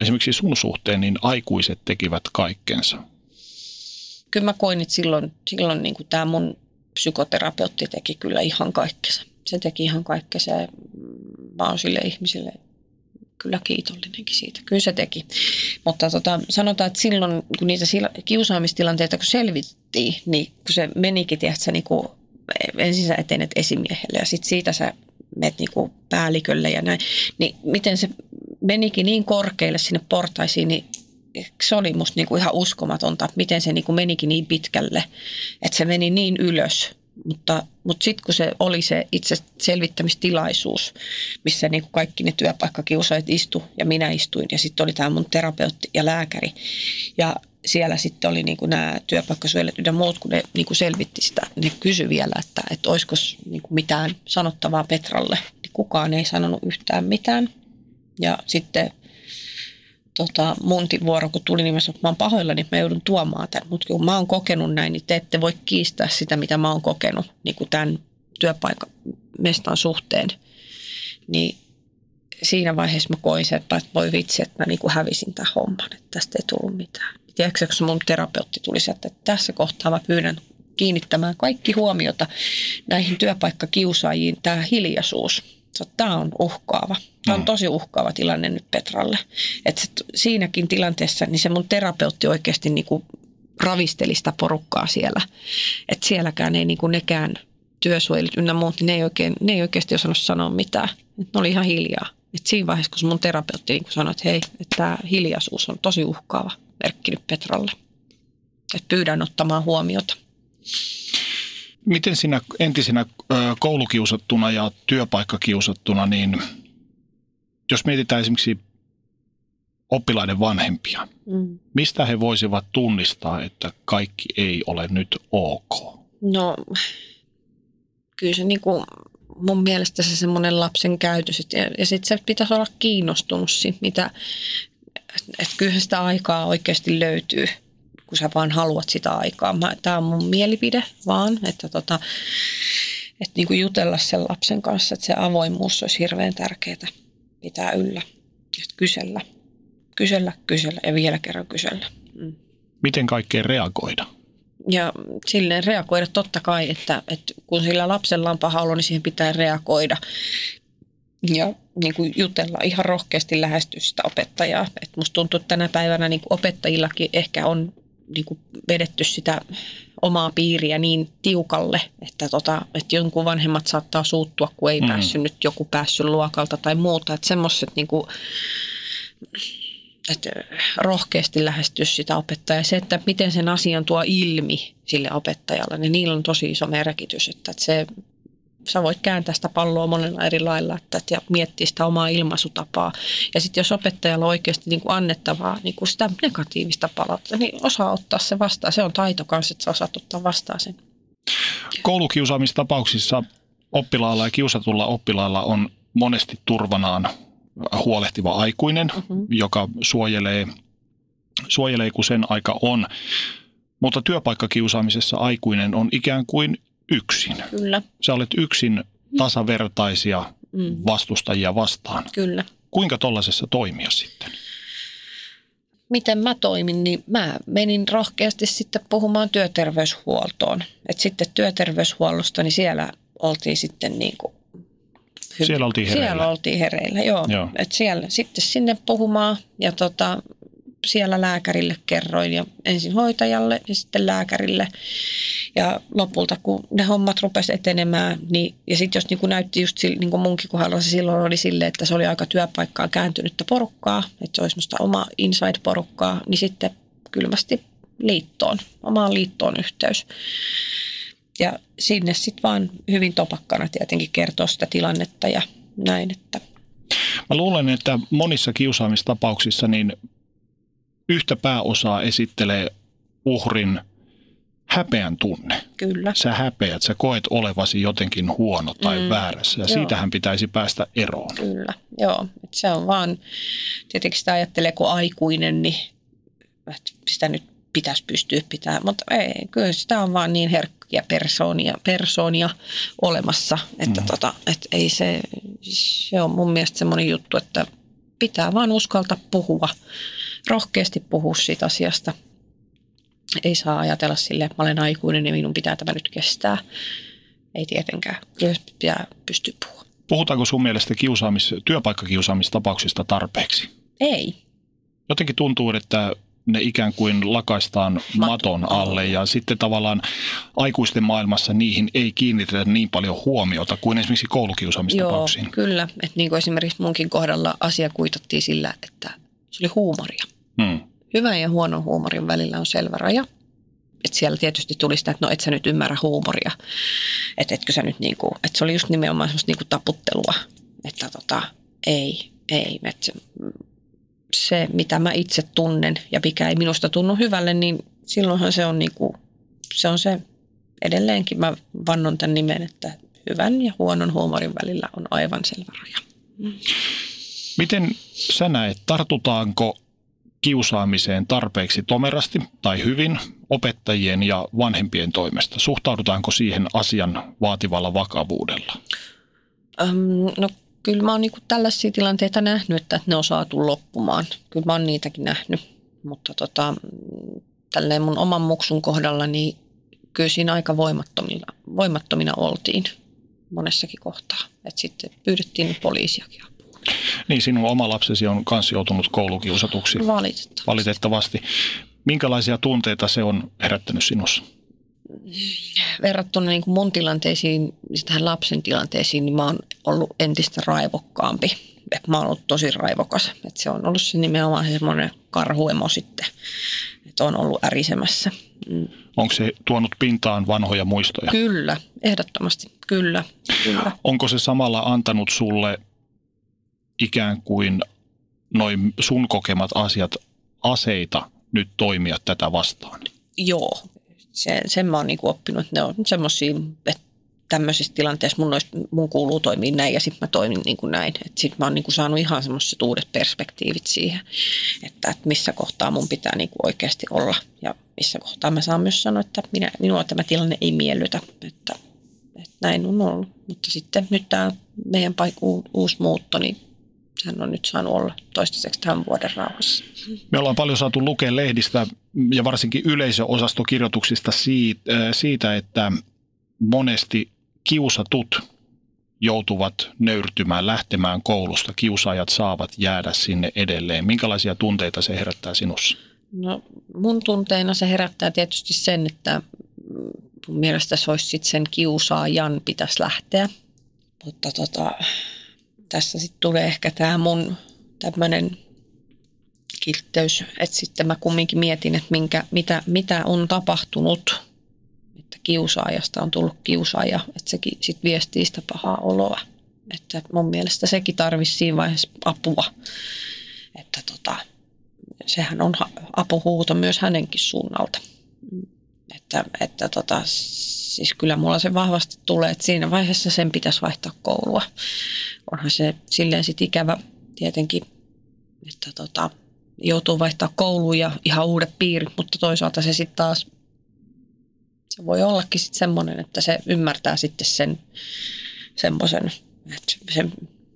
esimerkiksi sun suhteen niin aikuiset tekivät kaikkensa? Kyllä mä koin, että silloin, silloin niin kuin tämä mun psykoterapeutti teki kyllä ihan kaikkensa. Se teki ihan kaikkensa ja mä oon sille ihmiselle kyllä kiitollinenkin siitä. Kyllä se teki. Mutta tota, sanotaan, että silloin kun niitä kiusaamistilanteita kun selvittiin, niin kun se menikin, tiedätkö, niin kuin ensin sä etenet esimiehelle ja sitten siitä sä menet niin kuin päällikölle ja näin, niin miten se menikin niin korkealle sinne portaisiin, niin se oli musta niin kuin ihan uskomatonta, että miten se niin kuin menikin niin pitkälle, että se meni niin ylös. Mutta, mutta sitten kun se oli se itse selvittämistilaisuus, missä niin kuin kaikki ne työpaikkakiusaajat istu ja minä istuin ja sitten oli tämä mun terapeutti ja lääkäri. Ja siellä sitten oli niin kuin nämä työpaikkasuojelijat ja muut, kun ne niin kuin selvitti sitä, ne kysyi vielä, että, että olisiko niin kuin mitään sanottavaa Petralle. Kukaan ei sanonut yhtään mitään. Ja sitten tota, mun vuoro, kun tuli, niin mä sanoin, että mä oon pahoilla, niin mä joudun tuomaan tämän. Mutta kun mä oon kokenut näin, niin te ette voi kiistää sitä, mitä mä oon kokenut niin kuin tämän työpaikan mestan suhteen. Niin siinä vaiheessa mä koin sen, että voi vitsi, että mä niin kuin hävisin tämän homman, että tästä ei tullut mitään. Tiedätkö, kun mun terapeutti tuli sieltä, että tässä kohtaa mä pyydän kiinnittämään kaikki huomiota näihin työpaikkakiusaajiin, tämä hiljaisuus Tämä on uhkaava. Tämä on mm. tosi uhkaava tilanne nyt Petralle. Että siinäkin tilanteessa niin se mun terapeutti oikeasti niin kuin ravisteli sitä porukkaa siellä. Että sielläkään ei niin kuin nekään työsuojelut ynnä muut, niin ne ei, oikein, ne ei oikeasti osannut sanoa mitään. Ne oli ihan hiljaa. Et siinä vaiheessa, kun mun terapeutti niin sanoi, että hei, että tämä hiljaisuus on tosi uhkaava merkki nyt Petralle. Että pyydän ottamaan huomiota. Miten sinä entisenä koulukiusattuna ja työpaikkakiusattuna, niin jos mietitään esimerkiksi oppilaiden vanhempia, mm. mistä he voisivat tunnistaa, että kaikki ei ole nyt ok? No, kyllä se niin kuin mun mielestä se semmoinen lapsen käytös, ja, ja sitten se pitäisi olla kiinnostunut siitä, mitä, että kyllä sitä aikaa oikeasti löytyy, kun sä vaan haluat sitä aikaa. Tämä on mun mielipide vaan, että tota, että niin kuin jutella sen lapsen kanssa, että se avoimuus olisi hirveän tärkeää pitää yllä. Että kysellä, kysellä, kysellä ja vielä kerran kysellä. Mm. Miten kaikkeen reagoida? Ja silleen reagoida totta kai, että, että kun sillä lapsella on paha olo, niin siihen pitää reagoida. Ja niin kuin jutella ihan rohkeasti lähestyä sitä opettajaa. Et musta tuntuu, että tänä päivänä niin kuin opettajillakin ehkä on niin kuin vedetty sitä omaa piiriä niin tiukalle, että, tota, että jonkun vanhemmat saattaa suuttua, kun ei mm. päässyt nyt joku päässyt luokalta tai muuta. Että semmoiset niin kuin, että rohkeasti lähestyä sitä opettajaa. Se, että miten sen asian tuo ilmi sille opettajalle, niin niillä on tosi iso merkitys. Että, että se, sä voit kääntää sitä palloa monella eri lailla että, ja miettiä sitä omaa ilmaisutapaa. Ja sitten jos opettajalla on oikeasti niin kuin annettavaa niin kuin sitä negatiivista palautetta, niin osaa ottaa se vastaan. Se on taito kanssa, että sä osaat ottaa vastaan sen. Koulukiusaamistapauksissa oppilaalla ja kiusatulla oppilaalla on monesti turvanaan huolehtiva aikuinen, mm-hmm. joka suojelee, suojelee, kun sen aika on. Mutta työpaikkakiusaamisessa aikuinen on ikään kuin yksin. Kyllä. Sä olet yksin tasavertaisia mm. vastustajia vastaan. Kyllä. Kuinka tollaisessa toimia sitten? Miten mä toimin, niin mä menin rohkeasti sitten puhumaan työterveyshuoltoon. Et sitten työterveyshuollosta, niin siellä oltiin sitten niin kuin hyvin. Siellä oltiin hereillä. Siellä oltiin hereillä, joo. joo. Et siellä sitten sinne puhumaan ja tota, siellä lääkärille kerroin ja ensin hoitajalle ja sitten lääkärille. Ja lopulta, kun ne hommat rupesi etenemään, niin, ja sitten jos niin kuin näytti just sille, niin kuin munkin kohdalla se silloin oli sille, että se oli aika työpaikkaa kääntynyttä porukkaa, että se olisi musta oma inside-porukkaa, niin sitten kylmästi liittoon, omaan liittoon yhteys. Ja sinne sitten vaan hyvin topakkana tietenkin kertoo sitä tilannetta ja näin. Että. Mä luulen, että monissa kiusaamistapauksissa niin yhtä pääosaa esittelee uhrin häpeän tunne. Kyllä. Sä häpeät, sä koet olevasi jotenkin huono tai mm, väärässä ja joo. siitähän pitäisi päästä eroon. Kyllä, joo. Et se on vaan, tietenkin sitä ajattelee kun aikuinen, niin sitä nyt pitäisi pystyä pitämään, mutta ei, kyllä sitä on vaan niin herkkiä persoonia, persoonia olemassa, että mm. tota, et ei se, se on mun mielestä semmoinen juttu, että pitää vaan uskaltaa puhua, rohkeasti puhua siitä asiasta. Ei saa ajatella silleen, että mä olen aikuinen ja minun pitää tämä nyt kestää. Ei tietenkään. Kyllä pitää pystyä puhumaan. Puhutaanko sun mielestä kiusaamis, työpaikkakiusaamistapauksista tarpeeksi? Ei. Jotenkin tuntuu, että ne ikään kuin lakaistaan maton alle ja sitten tavallaan aikuisten maailmassa niihin ei kiinnitetä niin paljon huomiota kuin esimerkiksi koulukiusaamistapauksiin. Joo, kyllä. Että niin kuin esimerkiksi munkin kohdalla asia kuitattiin sillä, että se oli huumoria. Hmm. Hyvän ja huonon huumorin välillä on selvä raja. Että siellä tietysti tuli sitä, että no et sä nyt ymmärrä huumoria. Että etkö sä nyt niin kuin, että se oli just nimenomaan semmoista niin kuin taputtelua. Että tota, ei, ei. Että se, mitä mä itse tunnen ja mikä ei minusta tunnu hyvälle, niin silloinhan se on, niin kuin, se, on se edelleenkin. Mä vannon tämän nimen, että hyvän ja huonon huumorin välillä on aivan selvä raja. Miten sä näet, tartutaanko kiusaamiseen tarpeeksi tomerasti tai hyvin opettajien ja vanhempien toimesta? Suhtaudutaanko siihen asian vaativalla vakavuudella? Öm, no kyllä mä oon niinku tällaisia tilanteita nähnyt, että ne on saatu loppumaan. Kyllä mä oon niitäkin nähnyt, mutta tota, tälleen mun oman muksun kohdalla, niin kyllä siinä aika voimattomina, voimattomina oltiin monessakin kohtaa. Et sitten pyydettiin poliisiakin. Niin, sinun oma lapsesi on myös joutunut koulukiusatuksi. Valitettavasti. Valitettavasti. Minkälaisia tunteita se on herättänyt sinussa? verrattuna niin kuin mun tilanteisiin, siis tähän lapsen tilanteisiin, niin mä oon ollut entistä raivokkaampi. Et mä oon ollut tosi raivokas. Et se on ollut se nimenomaan semmoinen karhuemo sitten, että on ollut ärisemässä. Mm. Onko se tuonut pintaan vanhoja muistoja? Kyllä, ehdottomasti. Kyllä, kyllä. Onko se samalla antanut sulle ikään kuin noin sun kokemat asiat aseita nyt toimia tätä vastaan? Joo, se, sen mä oon niinku oppinut, ne on semmoisia, että tämmöisissä tilanteissa mun, olisi, mun kuuluu toimia näin ja sitten mä toimin niin kuin näin. Sitten mä oon niin kuin saanut ihan semmoiset uudet perspektiivit siihen, että, että missä kohtaa mun pitää niin kuin oikeasti olla ja missä kohtaa mä saan myös sanoa, että minä, minua tämä tilanne ei miellytä, että, että näin on ollut. Mutta sitten nyt tämä meidän paikku uusi muutto, niin hän on nyt saanut olla toistaiseksi tämän vuoden rauhassa. Me ollaan paljon saatu lukea lehdistä ja varsinkin yleisöosastokirjoituksista siitä, siitä että monesti kiusatut joutuvat nöyrtymään, lähtemään koulusta. Kiusaajat saavat jäädä sinne edelleen. Minkälaisia tunteita se herättää sinussa? No mun tunteena se herättää tietysti sen, että mun mielestä se olisi sit sen kiusaajan pitäisi lähteä. Mutta tota, tässä sitten tulee ehkä tämä mun tämmöinen kiltteys, että sitten mä kumminkin mietin, että minkä, mitä, mitä on tapahtunut, että kiusaajasta on tullut kiusaaja, että sekin sitten viestii sitä pahaa oloa. Että mun mielestä sekin tarvisi siinä vaiheessa apua, että tota, sehän on apuhuuto myös hänenkin suunnalta. Että, että tota, siis kyllä mulla se vahvasti tulee, että siinä vaiheessa sen pitäisi vaihtaa koulua. Onhan se silleen sit ikävä tietenkin, että tota, joutuu vaihtaa kouluun ja ihan uudet piirit, mutta toisaalta se sitten taas, se voi ollakin sitten semmoinen, että se ymmärtää sitten sen semmoisen, että se,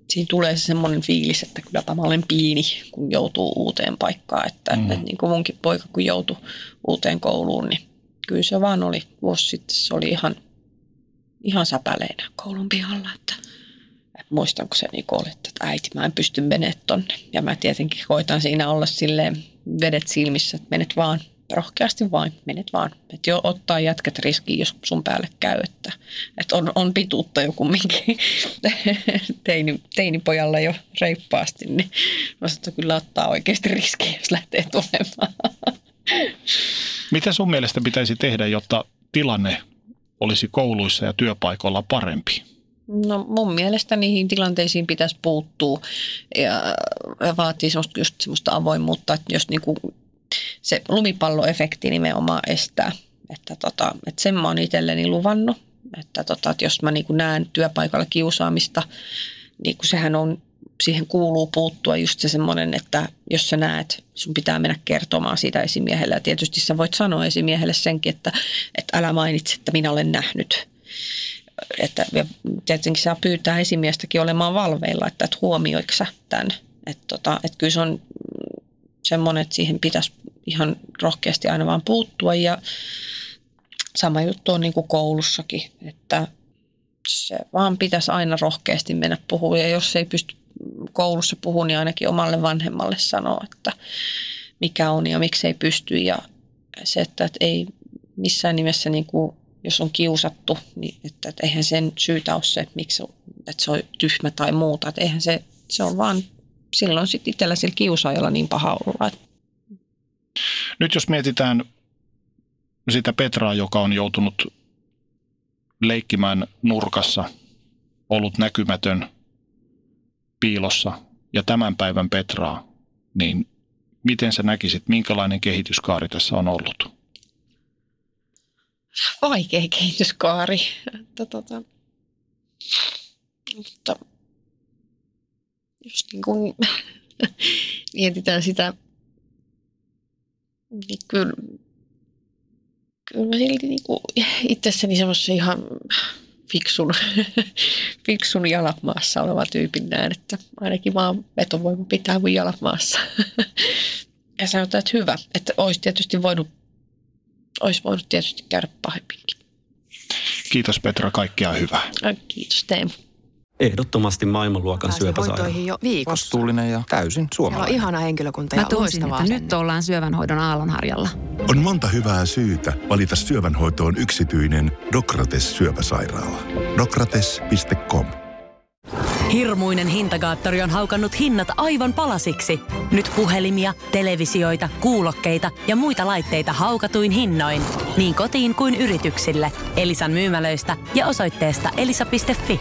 siinä tulee se semmoinen fiilis, että kylläpä mä olen piini, kun joutuu uuteen paikkaan. Että, mm. että niin kuin munkin poika, kun joutui uuteen kouluun, niin kyllä se vaan oli vuosi sitten, se oli ihan, ihan säpäleinä koulun pihalla, että, että muistanko se niin oli, että äiti mä en pysty menemään tonne. Ja mä tietenkin koitan siinä olla silleen vedet silmissä, että menet vaan, rohkeasti vain, menet vaan. Että jo ottaa jätkät riskiin, jos sun päälle käy, että, että on, on pituutta jo kumminkin teini, teinipojalla jo reippaasti, niin mä että kyllä ottaa oikeasti riskiä, jos lähtee tulemaan. Mitä sun mielestä pitäisi tehdä, jotta tilanne olisi kouluissa ja työpaikoilla parempi? No mun mielestä niihin tilanteisiin pitäisi puuttua ja vaatii semmoista, just semmoista avoimuutta, että jos niinku se lumipalloefekti nimenomaan estää. Että, tota, että sen mä oon itselleni luvannut, että, tota, että jos mä niinku näen työpaikalla kiusaamista, niin kun sehän on siihen kuuluu puuttua just se semmoinen, että jos sä näet, sun pitää mennä kertomaan siitä esimiehelle. Ja tietysti sä voit sanoa esimiehelle senkin, että, että älä mainitse, että minä olen nähnyt. Että tietenkin saa pyytää esimiestäkin olemaan valveilla, että, että huomioiko sä tämän. Että, tota, että kyllä se on semmoinen, että siihen pitäisi ihan rohkeasti aina vaan puuttua. Ja sama juttu on niin kuin koulussakin, että se vaan pitäisi aina rohkeasti mennä puhumaan. Ja jos ei pysty koulussa puhun, niin ainakin omalle vanhemmalle sanoa, että mikä on ja miksi ei pysty. Ja se, että, että ei missään nimessä, niin kuin, jos on kiusattu, niin että, että eihän sen syytä ole se, miksi että se on tyhmä tai muuta. Että eihän se, se on vaan silloin sitten itsellä sillä kiusaajalla niin paha olla. Nyt jos mietitään sitä Petraa, joka on joutunut leikkimään nurkassa, ollut näkymätön, piilossa ja tämän päivän Petraa, niin miten sä näkisit, minkälainen kehityskaari tässä on ollut? Vaikea kehityskaari. Tota. Mutta jos niin kun mietitään sitä, niin kyllä, kyllä mä silti niin itsessäni semmoisen ihan fiksun, fiksun jalat maassa oleva tyypin näen, että ainakin vaan vetovoima pitää mun jalat maassa. ja sanotaan, että hyvä, että olisi tietysti voinut, olisi voinut tietysti käydä pahemminkin. Kiitos Petra, kaikkea hyvää. Kiitos Teemu. Ehdottomasti maailmanluokan syöpäsairaala. jo viikossa. Vastuullinen ja täysin Siellä on suomalainen. ihana henkilökunta ja Mä tunsin, loistavaa että asennetta. nyt ollaan syövänhoidon aallonharjalla. On monta hyvää syytä valita syövänhoitoon yksityinen Dokrates syöpäsairaala. Dokrates.com Hirmuinen hintakaattori on haukannut hinnat aivan palasiksi. Nyt puhelimia, televisioita, kuulokkeita ja muita laitteita haukatuin hinnoin. Niin kotiin kuin yrityksille. Elisan myymälöistä ja osoitteesta elisa.fi.